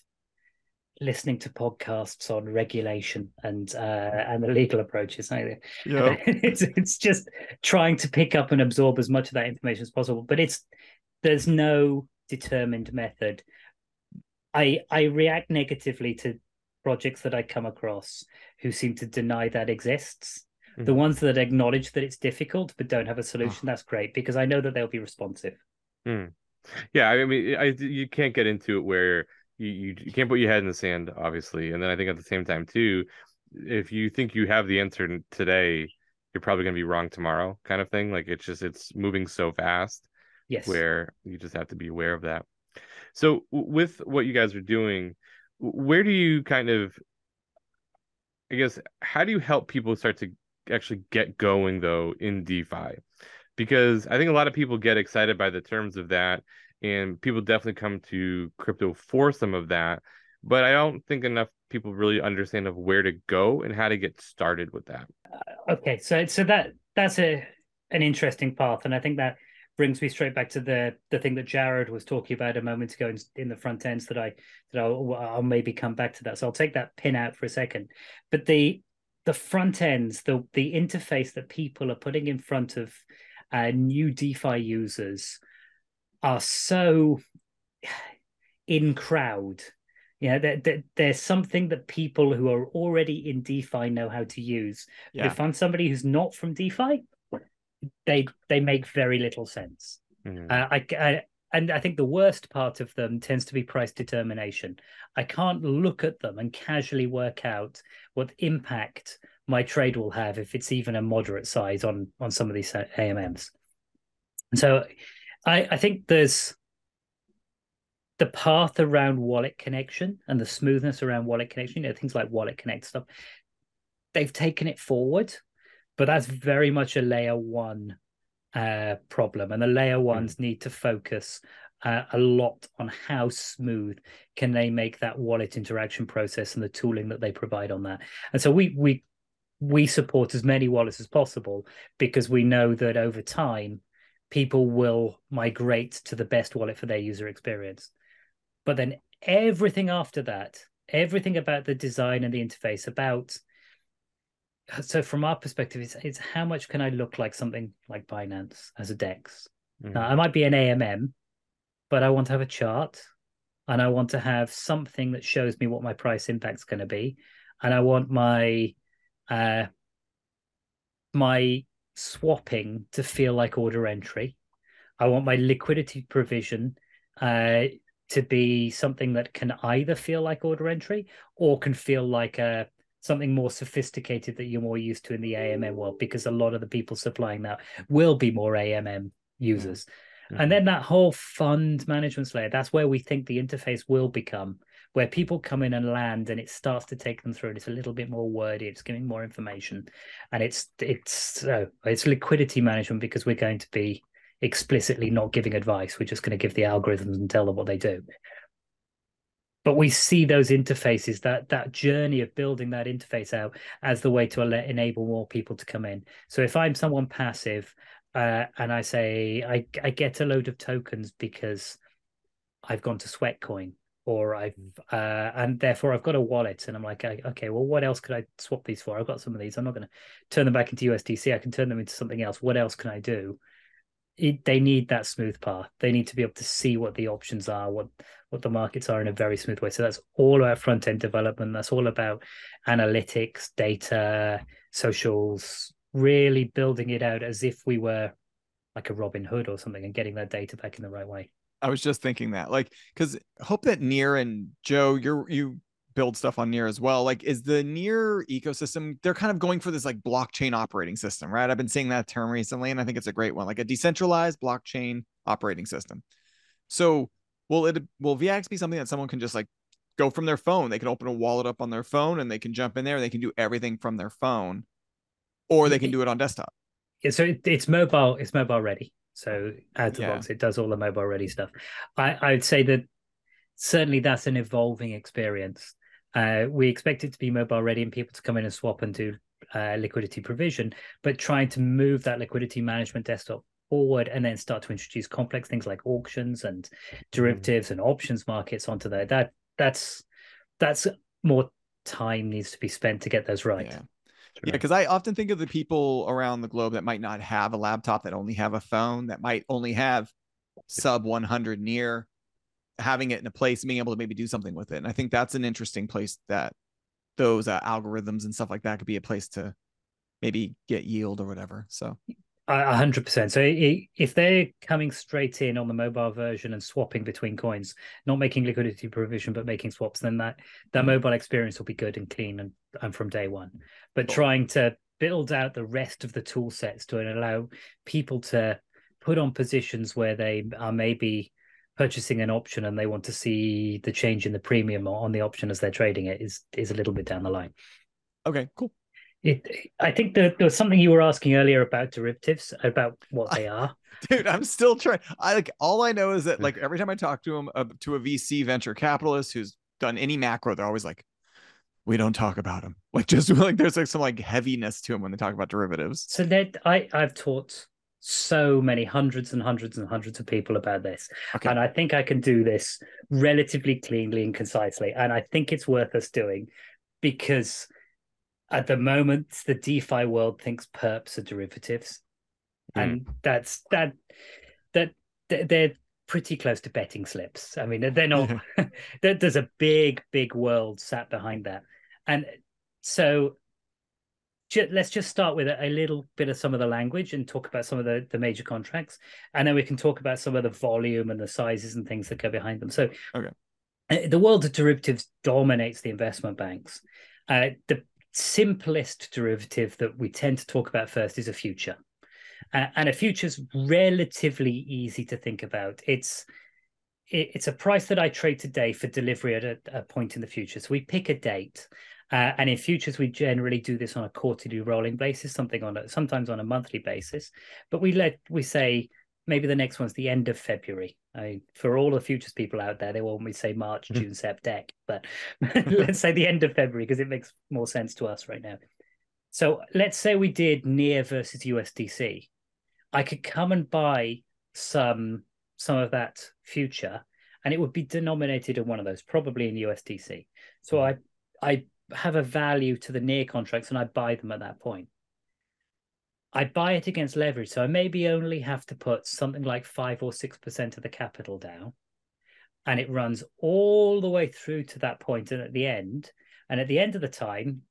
listening to podcasts on regulation and uh, and the legal approaches. It's it's just trying to pick up and absorb as much of that information as possible. But it's there's no determined method. I I react negatively to projects that I come across who seem to deny that exists. Mm-hmm. The ones that acknowledge that it's difficult but don't have a solution, oh. that's great because I know that they'll be responsive. Mm. Yeah, I mean, I, you can't get into it where you, you, you can't put your head in the sand, obviously. And then I think at the same time too, if you think you have the answer today, you're probably going to be wrong tomorrow, kind of thing. Like it's just it's moving so fast. Yes. Where you just have to be aware of that. So with what you guys are doing, where do you kind of I guess how do you help people start to actually get going though in DeFi? Because I think a lot of people get excited by the terms of that and people definitely come to crypto for some of that but i don't think enough people really understand of where to go and how to get started with that. Uh, okay so so that that's a an interesting path and i think that brings me straight back to the the thing that jared was talking about a moment ago in, in the front ends that i that I'll, I'll maybe come back to that. So i'll take that pin out for a second. But the the front ends the the interface that people are putting in front of uh, new defi users are so in crowd. Yeah, there, there, there's something that people who are already in DeFi know how to use. Yeah. If I'm somebody who's not from DeFi, they they make very little sense. Mm. Uh, I, I and I think the worst part of them tends to be price determination. I can't look at them and casually work out what impact my trade will have if it's even a moderate size on on some of these AMMs. And So I, I think there's the path around wallet connection and the smoothness around wallet connection, you know, things like WalletConnect stuff, they've taken it forward, but that's very much a layer one uh, problem. And the layer hmm. ones mm. need to focus uh, a lot on how smooth can they make that wallet interaction process and the tooling that they provide on that. And so we we we support as many wallets as possible because we know that over time people will migrate to the best wallet for their user experience. But then everything after that, everything about the design and the interface, about so from our perspective, it's, it's how much can I look like something like Binance as a DEX? Mm. Now, I might be an AMM, but I want to have a chart and I want to have something that shows me what my price impact's going to be. And I want my uh, my swapping to feel like order entry. I want my liquidity provision uh, to be something that can either feel like order entry or can feel like a something more sophisticated that you're more used to in the AMM world, because a lot of the people supplying that will be more AMM users. Mm-hmm. And then that whole fund management layer, that's where we think the interface will become where people come in and land and it starts to take them through and it's a little bit more wordy it's giving more information. And it's it's uh, it's liquidity management because we're going to be explicitly not giving advice. We're just going to give the algorithms and tell them what they do but we see those interfaces that that journey of building that interface out as the way to enable more people to come in so if i'm someone passive uh, and i say I, I get a load of tokens because i've gone to sweatcoin or I've uh, and therefore I've got a wallet and I'm like, okay, well, what else could I swap these for? I've got some of these. I'm not going to turn them back into USDC. I can turn them into something else. What else can I do? It, they need that smooth path. They need to be able to see what the options are, what what the markets are in a very smooth way. So that's all about front end development. That's all about analytics, data, socials, really building it out as if we were like a Robinhood or something and getting that data back in the right way. I was just thinking that, like, because hope that Near and Joe, you're you build stuff on Near as well. Like, is the Near ecosystem? They're kind of going for this like blockchain operating system, right? I've been seeing that term recently, and I think it's a great one, like a decentralized blockchain operating system. So, will it will VEAX be something that someone can just like go from their phone? They can open a wallet up on their phone, and they can jump in there. and They can do everything from their phone, or they can do it on desktop. Yeah, so it, it's mobile. It's mobile ready. So out of the box, it does all the mobile ready stuff. I, I would say that certainly that's an evolving experience. Uh, we expect it to be mobile ready and people to come in and swap and do uh, liquidity provision, but trying to move that liquidity management desktop forward and then start to introduce complex things like auctions and mm-hmm. derivatives and options markets onto there. That that's that's more time needs to be spent to get those right. Yeah. Yeah, because I often think of the people around the globe that might not have a laptop, that only have a phone, that might only have sub 100 near, having it in a place, being able to maybe do something with it. And I think that's an interesting place that those uh, algorithms and stuff like that could be a place to maybe get yield or whatever. So a hundred percent. So if they're coming straight in on the mobile version and swapping between coins, not making liquidity provision but making swaps, then that that mm-hmm. mobile experience will be good and clean and, and from day one. But cool. trying to build out the rest of the tool sets to allow people to put on positions where they are maybe purchasing an option and they want to see the change in the premium on the option as they're trading it is is a little bit down the line. Okay, cool. It, I think that there was something you were asking earlier about derivatives, about what they are. Dude, I'm still trying. I like all I know is that like every time I talk to him uh, to a VC venture capitalist who's done any macro, they're always like, "We don't talk about them." Like just like there's like some like heaviness to them when they talk about derivatives. So that I I've taught so many hundreds and hundreds and hundreds of people about this, okay. and I think I can do this relatively cleanly and concisely, and I think it's worth us doing because at the moment the DeFi world thinks perps are derivatives, mm. and that's that that they're pretty close to betting slips. I mean, they're not. there's a big, big world sat behind that, and so let's just start with a, little bit of some of the language and talk about some of the, the major contracts and then we can talk about some of the volume and the sizes and things that go behind them so okay. Uh, the world of derivatives dominates the investment banks uh, the simplest derivative that we tend to talk about first is a future. Uh, and a future is relatively easy to think about. It's it, it's a price that I trade today for delivery at a, a point in the future. So we pick a date, uh, and in futures we generally do this on a quarterly rolling basis, something on a, sometimes on a monthly basis. But we let we say maybe the next one's the end of February. I, for all the futures people out there, they want me to say March, mm-hmm. June, Sep, Dec, but let's say the end of February because it makes more sense to us right now. So let's say we did near versus USDC. I could come and buy some some of that future, and it would be denominated in one of those, probably in USDC. So I I have a value to the near contracts, and I buy them at that point. I buy it against leverage, so I maybe only have to put something like five or six percent of the capital down, and it runs all the way through to that point. point, and at the end, and at the end of the time,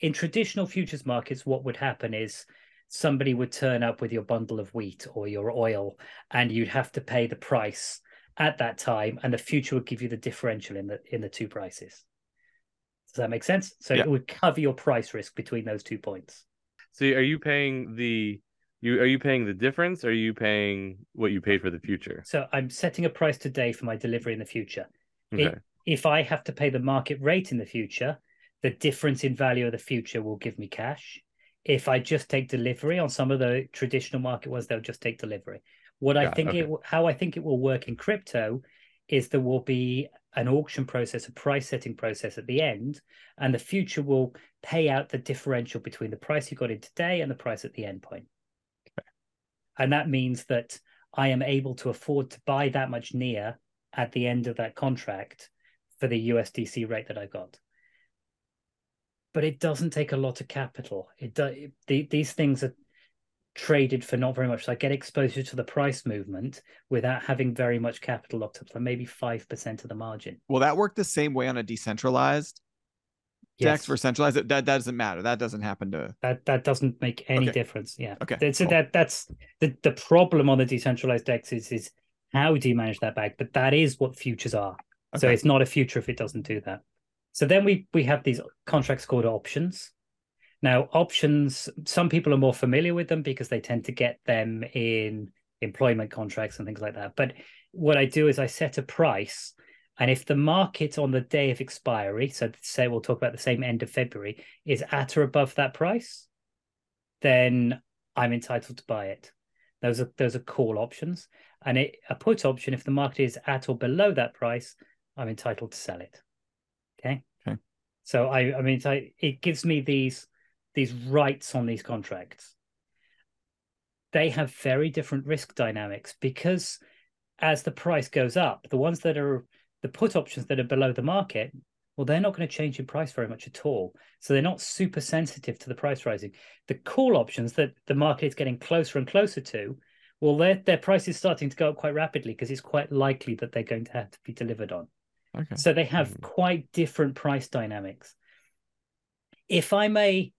in traditional futures markets, what would happen is somebody would turn up with your bundle of wheat or your oil, and you'd have to pay the price at that time, and the future would give you the differential in the in the two prices. Does that make sense? So yeah. it would cover your price risk between those two points. So are you paying the you are you paying the difference or are you paying what you paid for the future? So I'm setting a price today for my delivery in the future. Okay. It, if I have to pay the market rate in the future, the difference in value of the future will give me cash. If I just take delivery on some of the traditional market ones, they'll just take delivery. What I Got it, think okay. it how I think it will work in crypto is there will be an auction process, a price setting process at the end, and the future will pay out the differential between the price you got in today and the price at the end point. And that means that I am able to afford to buy that much near at the end of that contract for the USDC rate that I got. But it doesn't take a lot of capital. It does. The, these things are traded for not very much. So I get exposure to the price movement without having very much capital locked up. So maybe five percent of the margin. Will that work the same way on a decentralized Yes, DEX for centralized? That, that doesn't matter. That doesn't happen to. that that doesn't make any Okay. difference. Yeah. Okay, So cool. that that's the the problem on the decentralized DEX is is how do you manage that back? But that is what futures are. So it's not a future if it doesn't do that. So then we we have these contracts called options. Now options, some people are more familiar with them because they tend to get them in employment contracts and things like that. But what I do is I set a price, and if the market on the day of expiry, so say we'll talk about the same end of February, is at or above that price, then I'm entitled to buy it. Those are those are call options, and it, a put option if the market is at or below that price, I'm entitled to sell it. Okay. Okay. So I I mean it gives me these these rights on these contracts. They have very different risk dynamics because as the price goes up, the ones that are the put options that are below the market, well, they're not going to change in price very much at all. So they're not super sensitive to the price rising. The call options that the market is getting closer and closer to, well, their their price is starting to go up quite rapidly because it's quite likely that they're going to have to be delivered on. Okay. So they have Mhm. quite different price dynamics. If I'm a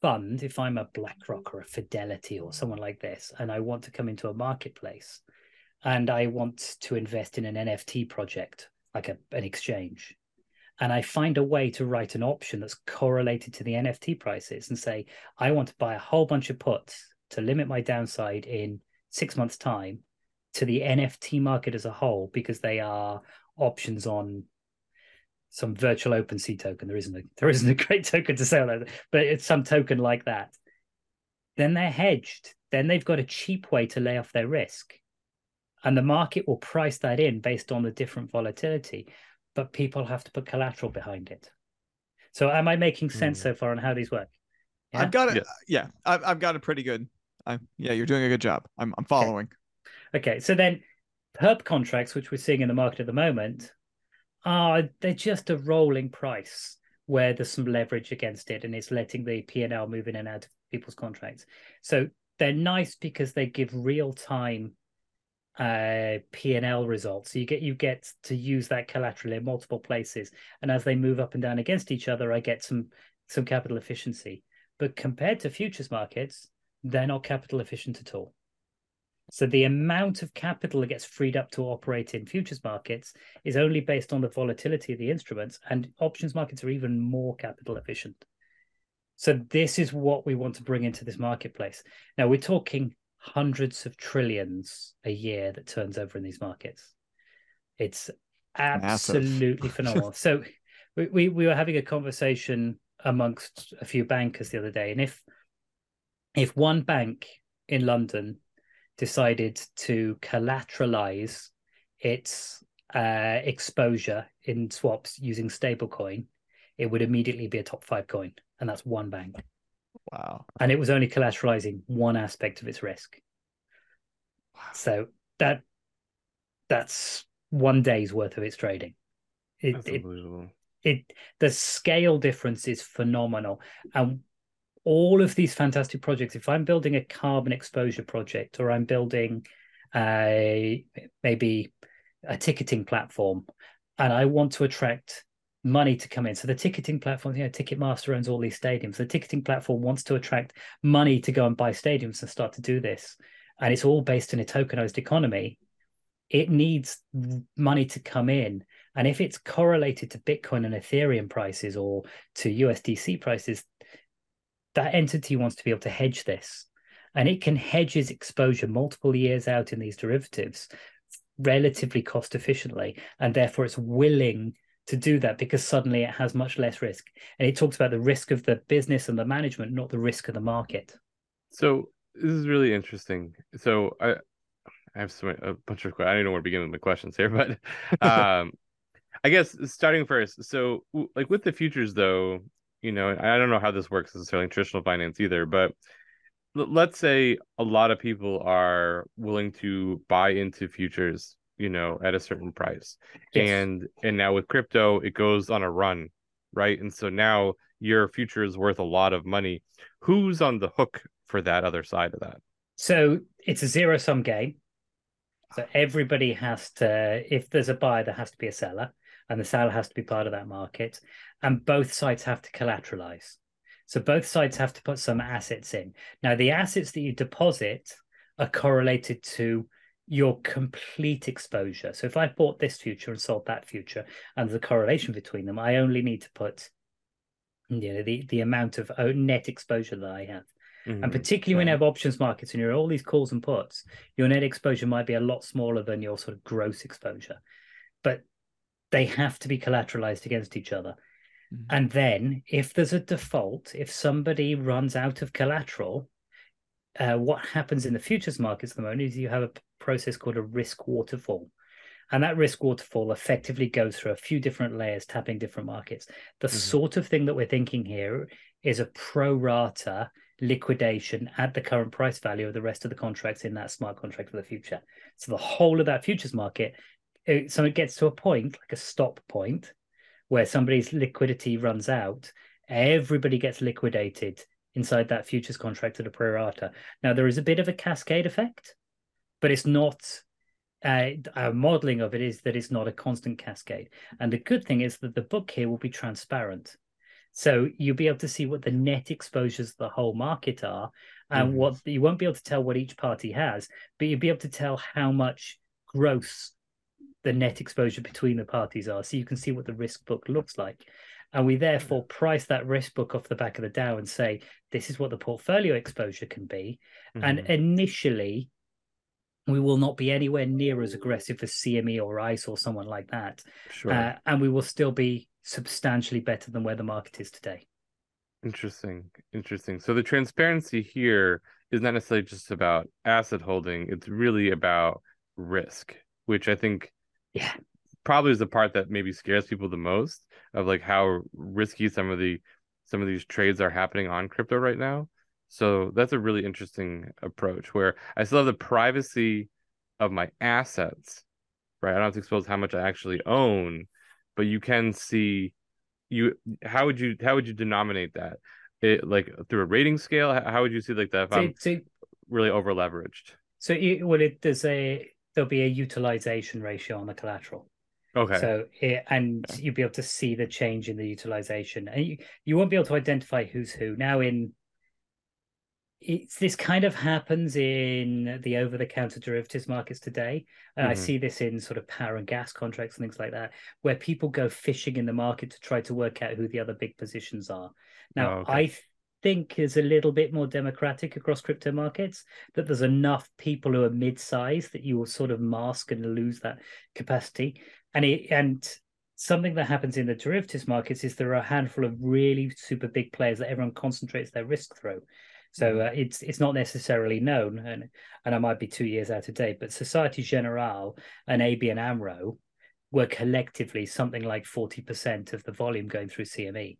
fund, if I'm a BlackRock or a Fidelity or someone like this, and I want to come into a marketplace and I want to invest in an NFT project, like a, an exchange, and I find a way to write an option that's correlated to the NFT prices and say, I want to buy a whole bunch of puts to limit my downside in six months' time to the NFT market as a whole because they are options on some virtual OpenSea token. There isn't a there isn't a great token to sell that, but it's some token like that. Then they're hedged. Then they've got a cheap way to lay off their risk. And the market will price that in based on the different volatility, but people have to put collateral behind it. So am I making sense Hmm. so far on how these work? Yeah? I've got it. Yes. Yeah, I've, I've got it pretty good. I'm, yeah, you're doing a good job. I'm, I'm following. Okay, so then perp contracts, which we're seeing in the market at the moment, are they're just a rolling price where there's some leverage against it and it's letting the P&L move in and out of people's contracts. So they're nice because they give real time uh P&L results. So you get you get to use that collateral in multiple places and as they move up and down against each other I get some some capital efficiency. But compared to futures markets, they're not capital efficient at all. So the amount of capital that gets freed up to operate in futures markets is only based on the volatility of the instruments, and options markets are even more capital efficient. So this is what we want to bring into this marketplace. Now we're talking hundreds of trillions a year that turns over in these markets. It's absolutely phenomenal. So we, we we were having a conversation amongst a few bankers the other day, and if if one bank in London decided to collateralize its uh, exposure in swaps using stablecoin, it would immediately be a top five coin, and that's one bank. Wow. And it was only collateralizing one aspect of its risk. Wow. So that that's one day's worth of its trading. It, That's it, unbelievable. it the scale difference is phenomenal and all of these fantastic projects if i'm building a carbon exposure project or i'm building a maybe a ticketing platform and i want to attract money to come in. So the ticketing platform you know ticketmaster owns all these stadiums. The ticketing platform wants to attract money to go and buy stadiums and start to do this. And it's all based in a tokenized economy. It needs money to come in. And if it's correlated to Bitcoin and Ethereum prices or to USDC prices, that entity wants to be able to hedge this. And it can hedge its exposure multiple years out in these derivatives relatively cost efficiently. And therefore, it's willing to do that because suddenly it has much less risk. And it talks about the risk of the business and the management, not the risk of the market. So this is really interesting. So I I have some a bunch of I don't know where to begin with my questions here, but um I guess starting first. So like with the futures though, you know, I don't know how this works necessarily in traditional finance either, but let's say a lot of people are willing to buy into futures you know at a certain price. Yes. and and now with crypto it goes on a run right? And so now your future is worth a lot of money. Who's on the hook for that other side of that? So it's a zero sum game. So everybody has to if there's a buyer there has to be a seller and the seller has to be part of that market and both sides have to collateralize so both sides have to put some assets in. Now, the assets that you deposit are correlated to your complete exposure. So if I bought this future and sold that future and the correlation between them, I only need to put you know the, the amount of uh, net exposure that I have. Mm-hmm. And particularly when you have options markets and you're all these calls and puts, your net exposure might be a lot smaller than your sort of gross exposure. But they have to be collateralized against each other. Mm-hmm. And then, if there's a default, if somebody runs out of collateral, uh, what happens in the futures markets at the moment is you have a process called a risk waterfall. And that risk waterfall effectively goes through a few different layers, tapping different markets. The mm-hmm. sort of thing that we're thinking here is a pro rata liquidation at the current price value of the rest of the contracts in that smart contract for the future. So the whole of that futures market, it, so it gets to a point, like a stop point, where somebody's liquidity runs out, everybody gets liquidated inside that futures contract at a pro rata. Now there is a bit of a cascade effect, but it's not. Uh, our modeling of it is that it's not a constant cascade. And the good thing is that the book here will be transparent. So you'll be able to see what the net exposures of the whole market are, and mm. what you won't be able to tell what each party has, but you'll be able to tell how much gross the net exposure between the parties are so you can see what the risk book looks like. And we therefore price that risk book off the back of the Dow and say this is what the portfolio exposure can be. Mm-hmm. and initially we will not be anywhere near as aggressive as CME or ICE or someone like that sure. Uh, and we will still be substantially better than where the market is today. Interesting. Interesting. So the transparency here is not necessarily just about asset holding. It's really about risk which i think yeah. Probably is the part that maybe scares people the most of like how risky some of the some of these trades are happening on crypto right now. So that's a really interesting approach where i still have the privacy of my assets right? I don't have to expose how much i actually own but you can see you how would you how would you denominate that? It like through a rating scale? How would you see like that if so, i'm so, really over leveraged so you, well it a there'll be a utilization ratio on the collateral. Okay. So it, and okay. you'll be able to see the change in the utilization, and you, you won't be able to identify who's who. Now in it's this kind of happens in the over-the-counter derivatives markets today, and mm-hmm. I see this in sort of power and gas contracts and things like that, where people go fishing in the market to try to work out who the other big positions are. Now, oh, okay. I think is a little bit more democratic across crypto markets that there's enough people who are mid-sized that you will sort of mask and lose that capacity. And it, and something that happens in the derivatives markets is there are a handful of really super big players that everyone concentrates their risk through. So mm. uh, it's it's not necessarily known and and I might be 2 years out of date but Societe Generale and ABN AMRO were collectively something like 40% of the volume going through CME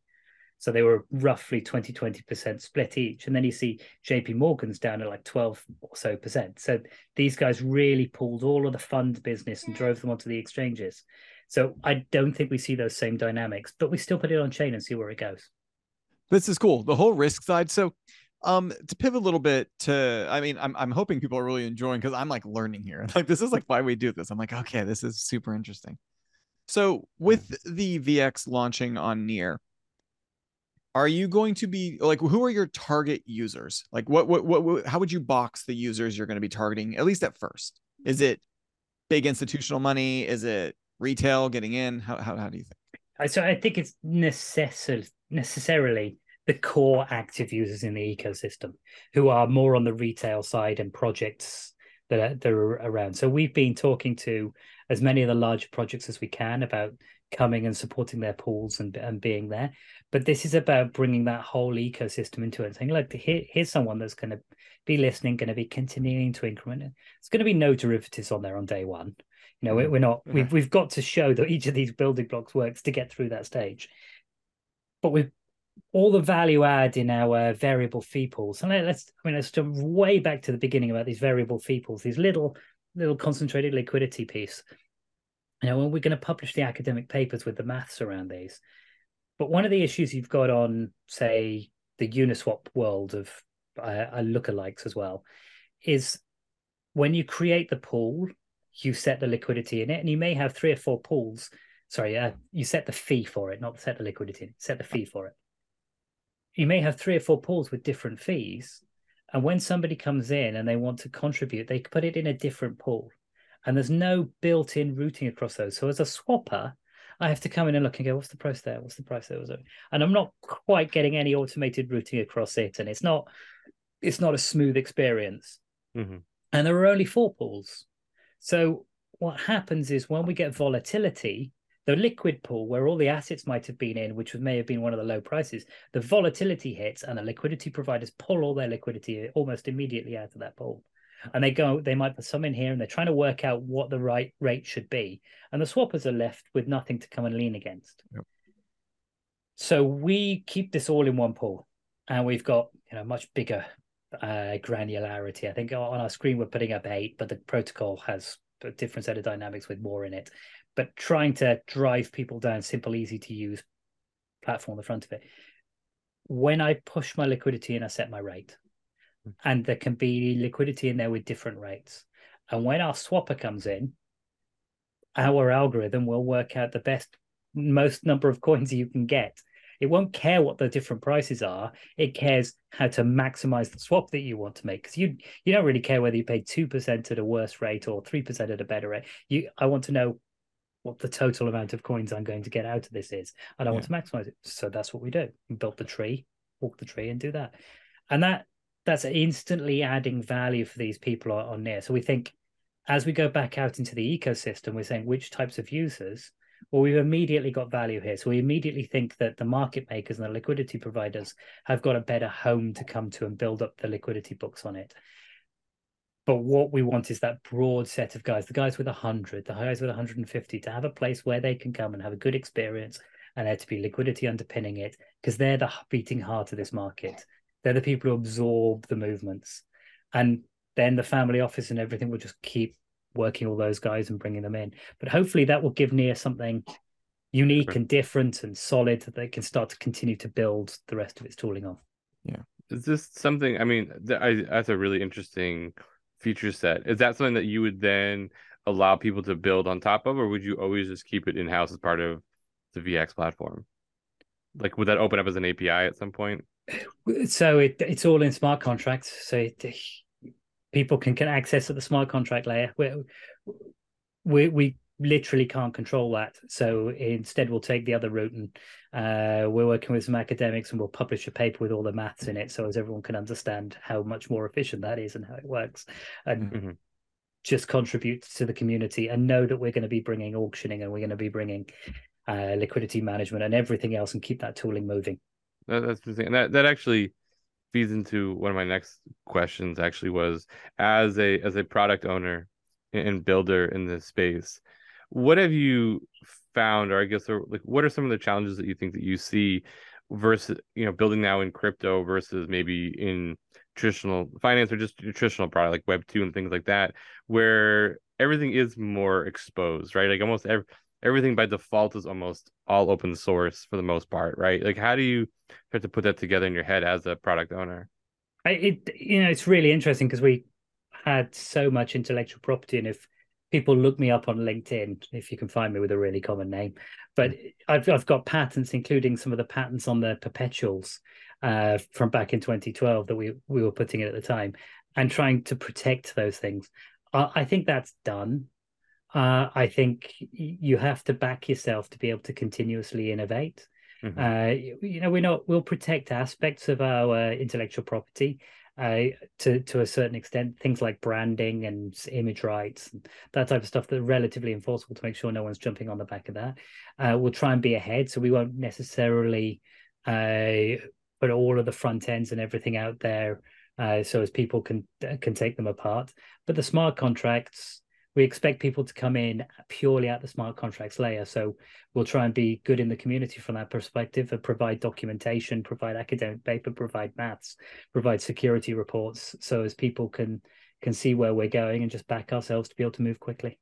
so they were roughly 20, 20% split each. And then you see JP Morgan's down at like 12 or so percent. So these guys really pulled all of the fund business and drove them onto the exchanges. So I don't think we see those same dynamics, but we still put it on chain and see where it goes. This is cool. The whole risk side. So um to pivot a little bit to i mean i'm, I'm hoping people are really enjoying because i'm like learning here like this is like why we do this i'm like okay this is super interesting so with the VEAX launching on near are you going to be like who are your target users? Like what, what what what, how would you box the users you're going to be targeting at least at first? Is mm-hmm. it big institutional money? Is it retail getting in? How how, how do you think? So i think it's necessary necessarily the core active users in the ecosystem who are more on the retail side and projects that are, that are around. So we've been talking to as many of the large projects as we can about coming and supporting their pools and, and being there. But this is about bringing that whole ecosystem into it and saying, look, here, here's someone that's going to be listening, going to be continuing to increment. It's going to be no derivatives on there on day one. You know, mm-hmm. we're not. Mm-hmm. We've we've got to show that each of these building blocks works to get through that stage. But with all the value add in our variable fee pools, and let's I mean let's jump way back to the beginning about these variable fee pools, these little little concentrated liquidity piece. Know, when we're going to publish the academic papers with the maths around these. But one of the issues you've got on, say, the Uniswap world of uh, lookalikes as well, is when you create the pool, you set the liquidity in it, and you may have three or four pools. Sorry, uh, you set the fee for it, not set the liquidity. In, set the fee for it. You may have three or four pools with different fees, and when somebody comes in and they want to contribute, they put it in a different pool, and there's no built-in routing across those. So as a swapper, I have to come in and look and go, what's the price there? What's the price there? And I'm not quite getting any automated routing across it, and it's not it's not a smooth experience. Mm-hmm. And there are only four pools. So what happens is when we get volatility, the liquid pool where all the assets might have been in, which may have been one of the low prices, the volatility hits and the liquidity providers pull all their liquidity almost immediately out of that pool. And they go, they might put some in here and they're trying to work out what the right rate should be. And the swappers are left with nothing to come and lean against. Yep. So we keep this all in one pool and we've got, you know, much bigger uh, granularity. I think on our screen we're putting up eight, but the protocol has a different set of dynamics with more in it. But trying to drive people down simple, easy to use platform on the front of it. When I push my liquidity and I set my rate. And there can be liquidity in there with different rates. And when our swapper comes in, our algorithm will work out the best, most number of coins you can get it won't care what the different prices are. It cares how to maximize the swap that you want to make because you you don't really care whether you pay two percent at a worse rate or three percent at a better rate. You I want to know what the total amount of coins I'm going to get out of this is, and I yeah. want to maximize it. So that's what we do. We build the tree, walk the tree, and do that. And that that's instantly adding value for these people on, on near. So we think as we go back out into the ecosystem, we're saying which types of users well, we've immediately got value here. So we immediately think that the market makers and the liquidity providers have got a better home to come to and build up the liquidity books on it. But what we want is that broad set of guys, the guys with 100, the guys with 150, to have a place where they can come and have a good experience and there to be liquidity underpinning it because they're the beating heart of this market. They're the people who absorb the movements. And then the family office and everything will just keep working all those guys and bringing them in. But hopefully that will give Near something unique and different and solid that they can start to continue to build the rest of its tooling on. Yeah. Is this something? I mean, I, that's a really interesting feature set. Is that something that you would then allow people to build on top of, or would you always just keep it in house as part of the VEAX platform? Like, would that open up as an API at some point? So it it's all in smart contracts. So it, people can, can access at the smart contract layer. We, we, we literally can't control that. So instead, we'll take the other route, and uh, we're working with some academics, and we'll publish a paper with all the maths in it, so as everyone can understand how much more efficient that is and how it works, and mm-hmm. just contribute to the community, and know that we're going to be bringing auctioning, and we're going to be bringing uh, liquidity management and everything else, and keep that tooling moving. That, that's the thing. That that actually feeds into one of my next questions actually was as a as a product owner and builder in this space what have you found or i guess or like what are some of the challenges that you think that you see versus you know building now in crypto versus maybe in traditional finance or just traditional product like web 2 and things like that where everything is more exposed right like almost every, everything by default is almost all open source for the most part right like how do you have to put that together in your head as a product owner. I, it you know it's really interesting because we had so much intellectual property, and if people look me up on LinkedIn, if you can find me with a really common name, but I've I've got patents, including some of the patents on the perpetuals uh, from back in 2012 that we we were putting in at the time, and trying to protect those things. I think that's done. Uh, I think you have to back yourself to be able to continuously innovate. Mm-hmm. Uh, you know, we know we'll protect aspects of our uh, intellectual property, uh, to to a certain extent. Things like branding and image rights, and that type of stuff that are relatively enforceable to make sure no one's jumping on the back of that. Uh, we'll try and be ahead, so we won't necessarily uh, put all of the front ends and everything out there, uh, so as people can can take them apart. But the smart contracts we expect people to come in purely at the smart contracts layer. So we'll try and be good in the community from that perspective and provide documentation, provide academic paper, provide maths, provide security reports, so as people can can see where we're going and just back ourselves to be able to move quickly.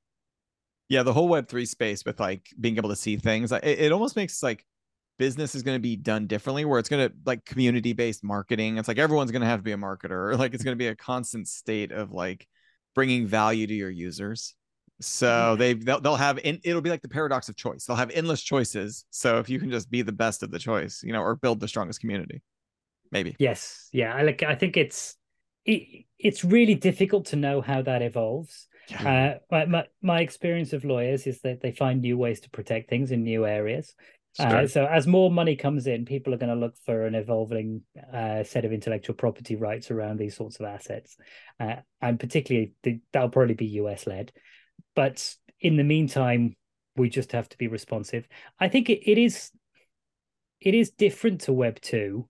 Yeah, the whole Web three space with like being able to see things, it, it almost makes like business is going to be done differently where it's going to like community based marketing it's like everyone's going to have to be a marketer like it's going to be a constant state of like bringing value to your users. So they they'll, they'll have in, it'll be like the paradox of choice. They'll have endless choices. So if you can just be the best of the choice, you know, or build the strongest community, maybe. Yes, yeah. I like. I think it's it, it's really difficult to know how that evolves. Yeah. Uh, my, my my experience of lawyers is that they find new ways to protect things in new areas. Uh, so as more money comes in, people are going to look for an evolving uh, set of intellectual property rights around these sorts of assets, uh, and particularly the, that'll probably be US led. But in the meantime, we just have to be responsive. I think it, it is it is different to Web two,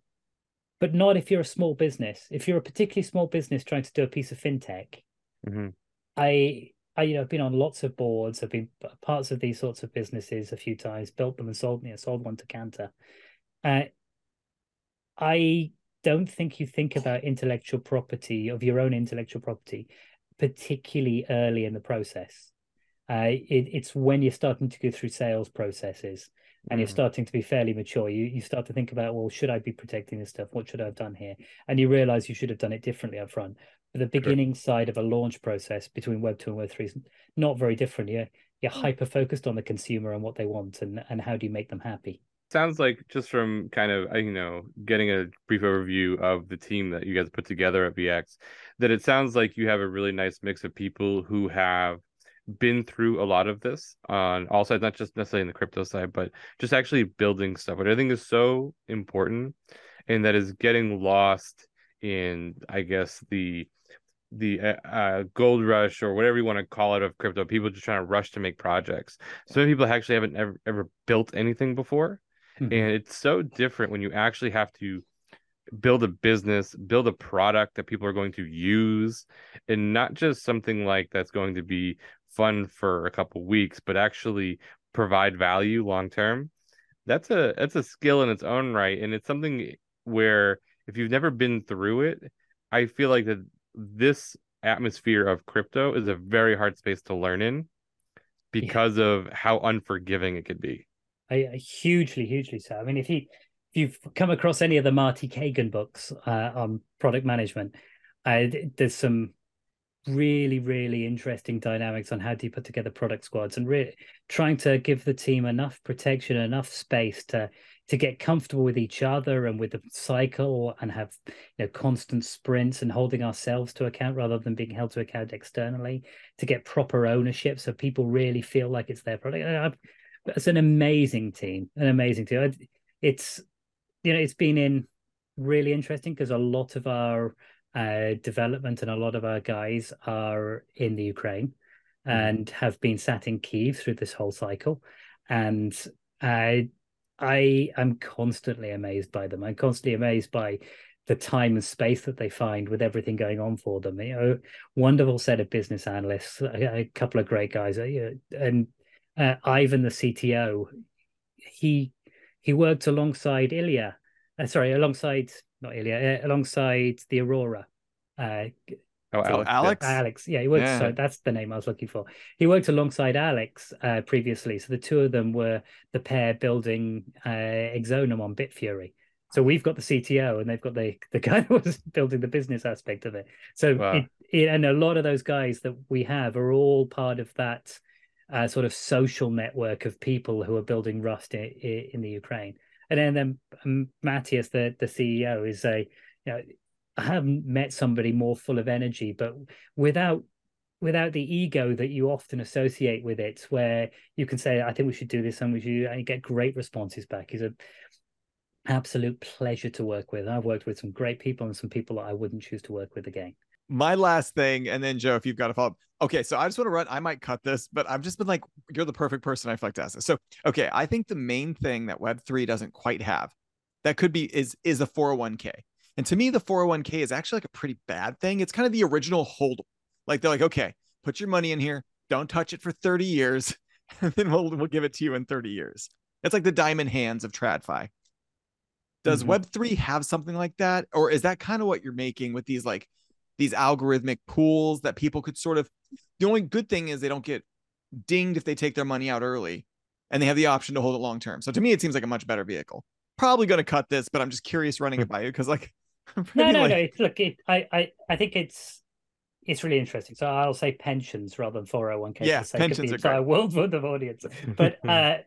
but not if you're a small business. If you're a particularly small business trying to do a piece of fintech, mm-hmm. I I, you know, I've been on lots of boards. I've been parts of these sorts of businesses a few times, built them and sold me. I sold one to Kantar. Uh, I don't think you think about intellectual property of your own intellectual property, particularly early in the process. Uh, it, it's when you're starting to go through sales processes and mm. you're starting to be fairly mature. You you start to think about, well, should I be protecting this stuff? What should I have done here? And you realize you should have done it differently up front the beginning sure. side of a launch process between Web two and Web three is not very different. You're you're mm. hyper focused on the consumer and what they want, and and how do you make them happy. Sounds like just from kind of you know getting a brief overview of the team that you guys put together at VEAX, that it sounds like you have a really nice mix of people who have been through a lot of this on all sides, not just necessarily in the crypto side, but just actually building stuff, which I think is so important, and that is getting lost in I guess the the uh, uh, gold rush or whatever you want to call it of crypto people just trying to rush to make projects so many people actually haven't ever, ever built anything before mm-hmm. and it's so different when you actually have to build a business build a product that people are going to use and not just something like that's going to be fun for a couple weeks but actually provide value long term that's a that's a skill in its own right and it's something where if you've never been through it i feel like that this atmosphere of crypto is a very hard space to learn in because yeah. of how unforgiving it could be. I, I, hugely, hugely so. I mean, if you if you've come across any of the Marty Cagan books uh, on product management, uh, there's some really, really interesting dynamics on how do you put together product squads and really trying to give the team enough protection, enough space to to get comfortable with each other and with the cycle and have you know constant sprints and holding ourselves to account rather than being held to account externally to get proper ownership so people really feel like it's their product. It's an amazing team an amazing team. It's you know it's been in really interesting because a lot of our uh, development and a lot of our guys are in the ukraine mm-hmm. and have been sat in kiev through this whole cycle. And uh, I am constantly amazed by them. I'm constantly amazed by the time and space that they find with everything going on for them. You know, wonderful set of business analysts, a, a couple of great guys, uh, and uh, Ivan, the CTO, he he worked alongside Ilya, uh, sorry, alongside not Ilya, uh, alongside the Aurora. Oh, Alex. Alex. Alex. Yeah, he worked. Yeah. So that's the name I was looking for. He worked alongside Alex uh, previously. So the two of them were the pair building uh, Exonum on Bitfury. So we've got the CTO, and they've got the the guy that was building the business aspect of it. So wow. it, it, and a lot of those guys that we have are all part of that uh, sort of social network of people who are building Rust in, in the Ukraine. And then, then um, Matthias, the the CEO, is a you know I haven't met somebody more full of energy, but without without the ego that you often associate with it, where you can say, "I think we should do this," and we should and get great responses back. He's a absolute pleasure to work with. I've worked with some great people and some people that I wouldn't choose to work with again. My last thing, and then Joe, if you've got a follow up. Okay, so I just want to run. I might cut this, but I've just been like, you're the perfect person I feel like to ask this. So, okay, I think the main thing that Web three doesn't quite have that could be is is a 401k. And to me, the 401k is actually like a pretty bad thing. It's kind of the original hold. Like they're like, okay, put your money in here, don't touch it for 30 years, and then we'll we'll give it to you in 30 years. It's like the diamond hands of TradFi. Does mm-hmm. Web3 have something like that? Or is that kind of what you're making with these like these algorithmic pools that people could sort of the only good thing is they don't get dinged if they take their money out early and they have the option to hold it long term. So to me, it seems like a much better vehicle. Probably going to cut this, but I'm just curious running it by you because like no, no, like... no. Look, it, I, I, I think it's it's really interesting. So I'll say pensions rather than 401k. Yeah, pensions are great. world of audience. But uh,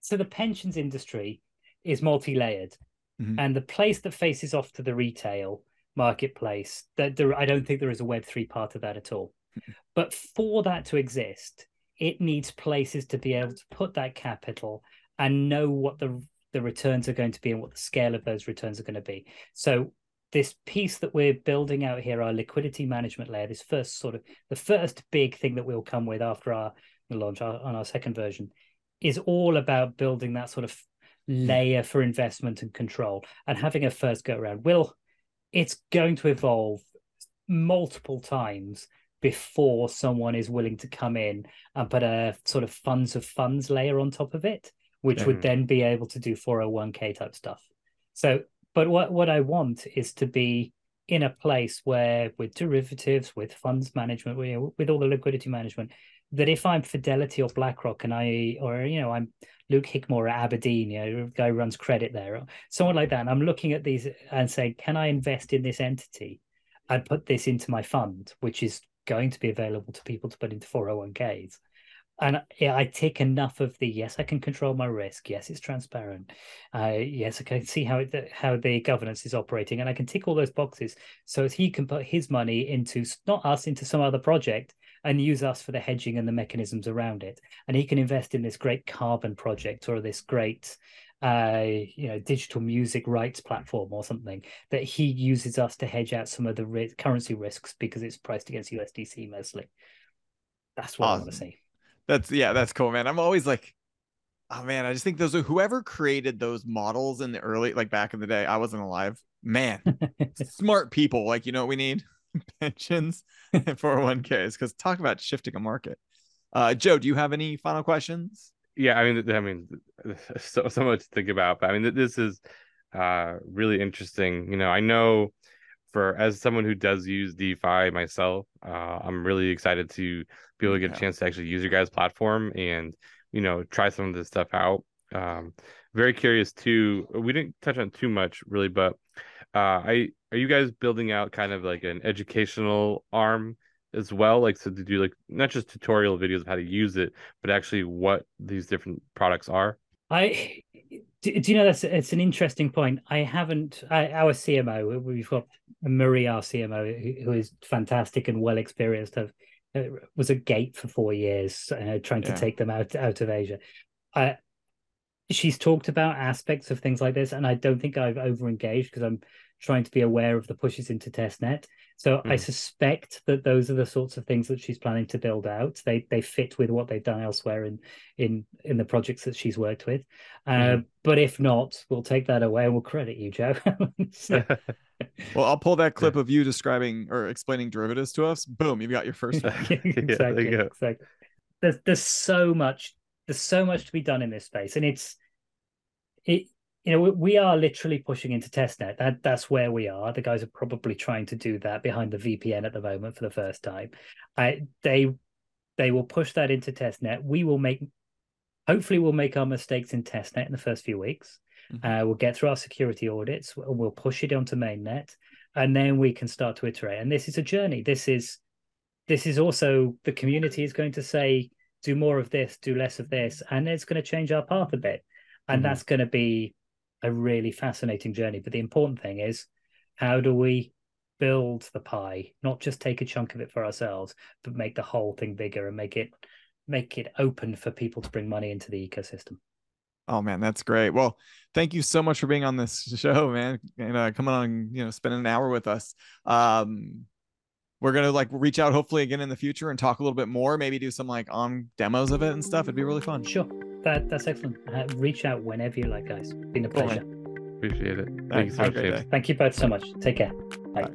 so the pensions industry is multi-layered, mm-hmm. and the place that faces off to the retail marketplace, that there, I don't think there is a Web three part of that at all. Mm-hmm. But for that to exist, it needs places to be able to put that capital and know what the the returns are going to be and what the scale of those returns are going to be. So this piece that we're building out here, our liquidity management layer, this first sort of the first big thing that we'll come with after our launch our, on our second version, is all about building that sort of layer for investment and control and having a first go around. Will it's going to evolve multiple times before someone is willing to come in and put a sort of funds of funds layer on top of it which mm. would then be able to do 401k type stuff. So, but what what I want is to be in a place where with derivatives, with funds management, with, with all the liquidity management, that if I'm Fidelity or BlackRock and I, or you know, I'm Luke Hickmore at Aberdeen, you know, guy who runs credit there, or someone like that, and I'm looking at these and saying, can I invest in this entity and put this into my fund, which is going to be available to people to put into 401ks? And I take enough of the yes, I can control my risk. Yes, it's transparent. Uh, yes, I can see how it, how the governance is operating, and I can tick all those boxes so he can put his money into not us into some other project and use us for the hedging and the mechanisms around it. And he can invest in this great carbon project or this great uh, you know, digital music rights platform or something that he uses us to hedge out some of the ri- currency risks because it's priced against USDC mostly. That's what awesome. I want to see. That's yeah, that's cool, man. I'm always like, oh man, I just think those are whoever created those models in the early, like back in the day. I wasn't alive. Man, smart people. Like, you know what we need? Pensions and 401ks. Because talk about shifting a market. Uh, Joe, do you have any final questions? Yeah, I mean, I mean, so so much to think about. But I mean, this is uh really interesting. You know, I know for as someone who does use DeFi myself, uh, I'm really excited to be able to get yeah. a chance to actually use your guys' platform and you know try some of this stuff out. Um, very curious too. We didn't touch on too much really, but uh, I are you guys building out kind of like an educational arm as well, like so to do like not just tutorial videos of how to use it, but actually what these different products are. I do, do you know that's it's an interesting point. I haven't I, our CMO. We've got Marie, our CMO, who, who is fantastic and well experienced. Have uh, was a gate for four years, uh, trying yeah. to take them out out of Asia. Uh, she's talked about aspects of things like this, and I don't think I've over engaged because I'm trying to be aware of the pushes into testnet. So mm. I suspect that those are the sorts of things that she's planning to build out. They they fit with what they've done elsewhere in in in the projects that she's worked with. Uh, mm. But if not, we'll take that away and we'll credit you, Joe. so... well, I'll pull that clip of you describing or explaining derivatives to us. Boom, you've got your first one. exactly. Yeah, exactly. There's there's so much there's so much to be done in this space, and it's it you know, we are literally pushing into testnet. That that's where we are. The guys are probably trying to do that behind the VPN at the moment for the first time. I they they will push that into testnet. We will make hopefully we'll make our mistakes in testnet in the first few weeks. Mm-hmm. Uh, we'll get through our security audits. We'll push it onto mainnet, and then we can start to iterate. And this is a journey. This is this is also the community is going to say do more of this, do less of this, and it's going to change our path a bit. And mm-hmm. that's going to be a really fascinating journey. But the important thing is how do we build the pie, not just take a chunk of it for ourselves, but make the whole thing bigger and make it make it open for people to bring money into the ecosystem. Oh man, that's great. Well, thank you so much for being on this show, man, and uh, coming on, you know, spending an hour with us. Um, we're gonna like reach out hopefully again in the future and talk a little bit more. Maybe do some like on demos of it and stuff. It'd be really fun. Sure, that that's excellent. Uh, reach out whenever you like, guys. Been a Cool, pleasure. Appreciate it. Thank Thanks. you so much, a great James. day. Thank you both so much. Take care. Bye.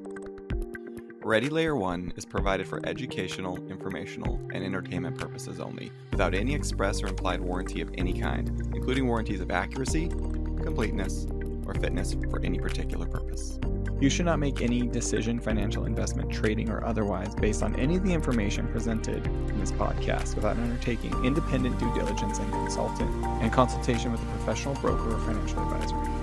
Ready Layer 1 is provided for educational, informational, and entertainment purposes only, without any express or implied warranty of any kind, including warranties of accuracy, completeness, or fitness for any particular purpose. You should not make any decision, financial investment, trading, or otherwise based on any of the information presented in this podcast without undertaking independent due diligence and consultant and consultation with a professional broker or financial advisor.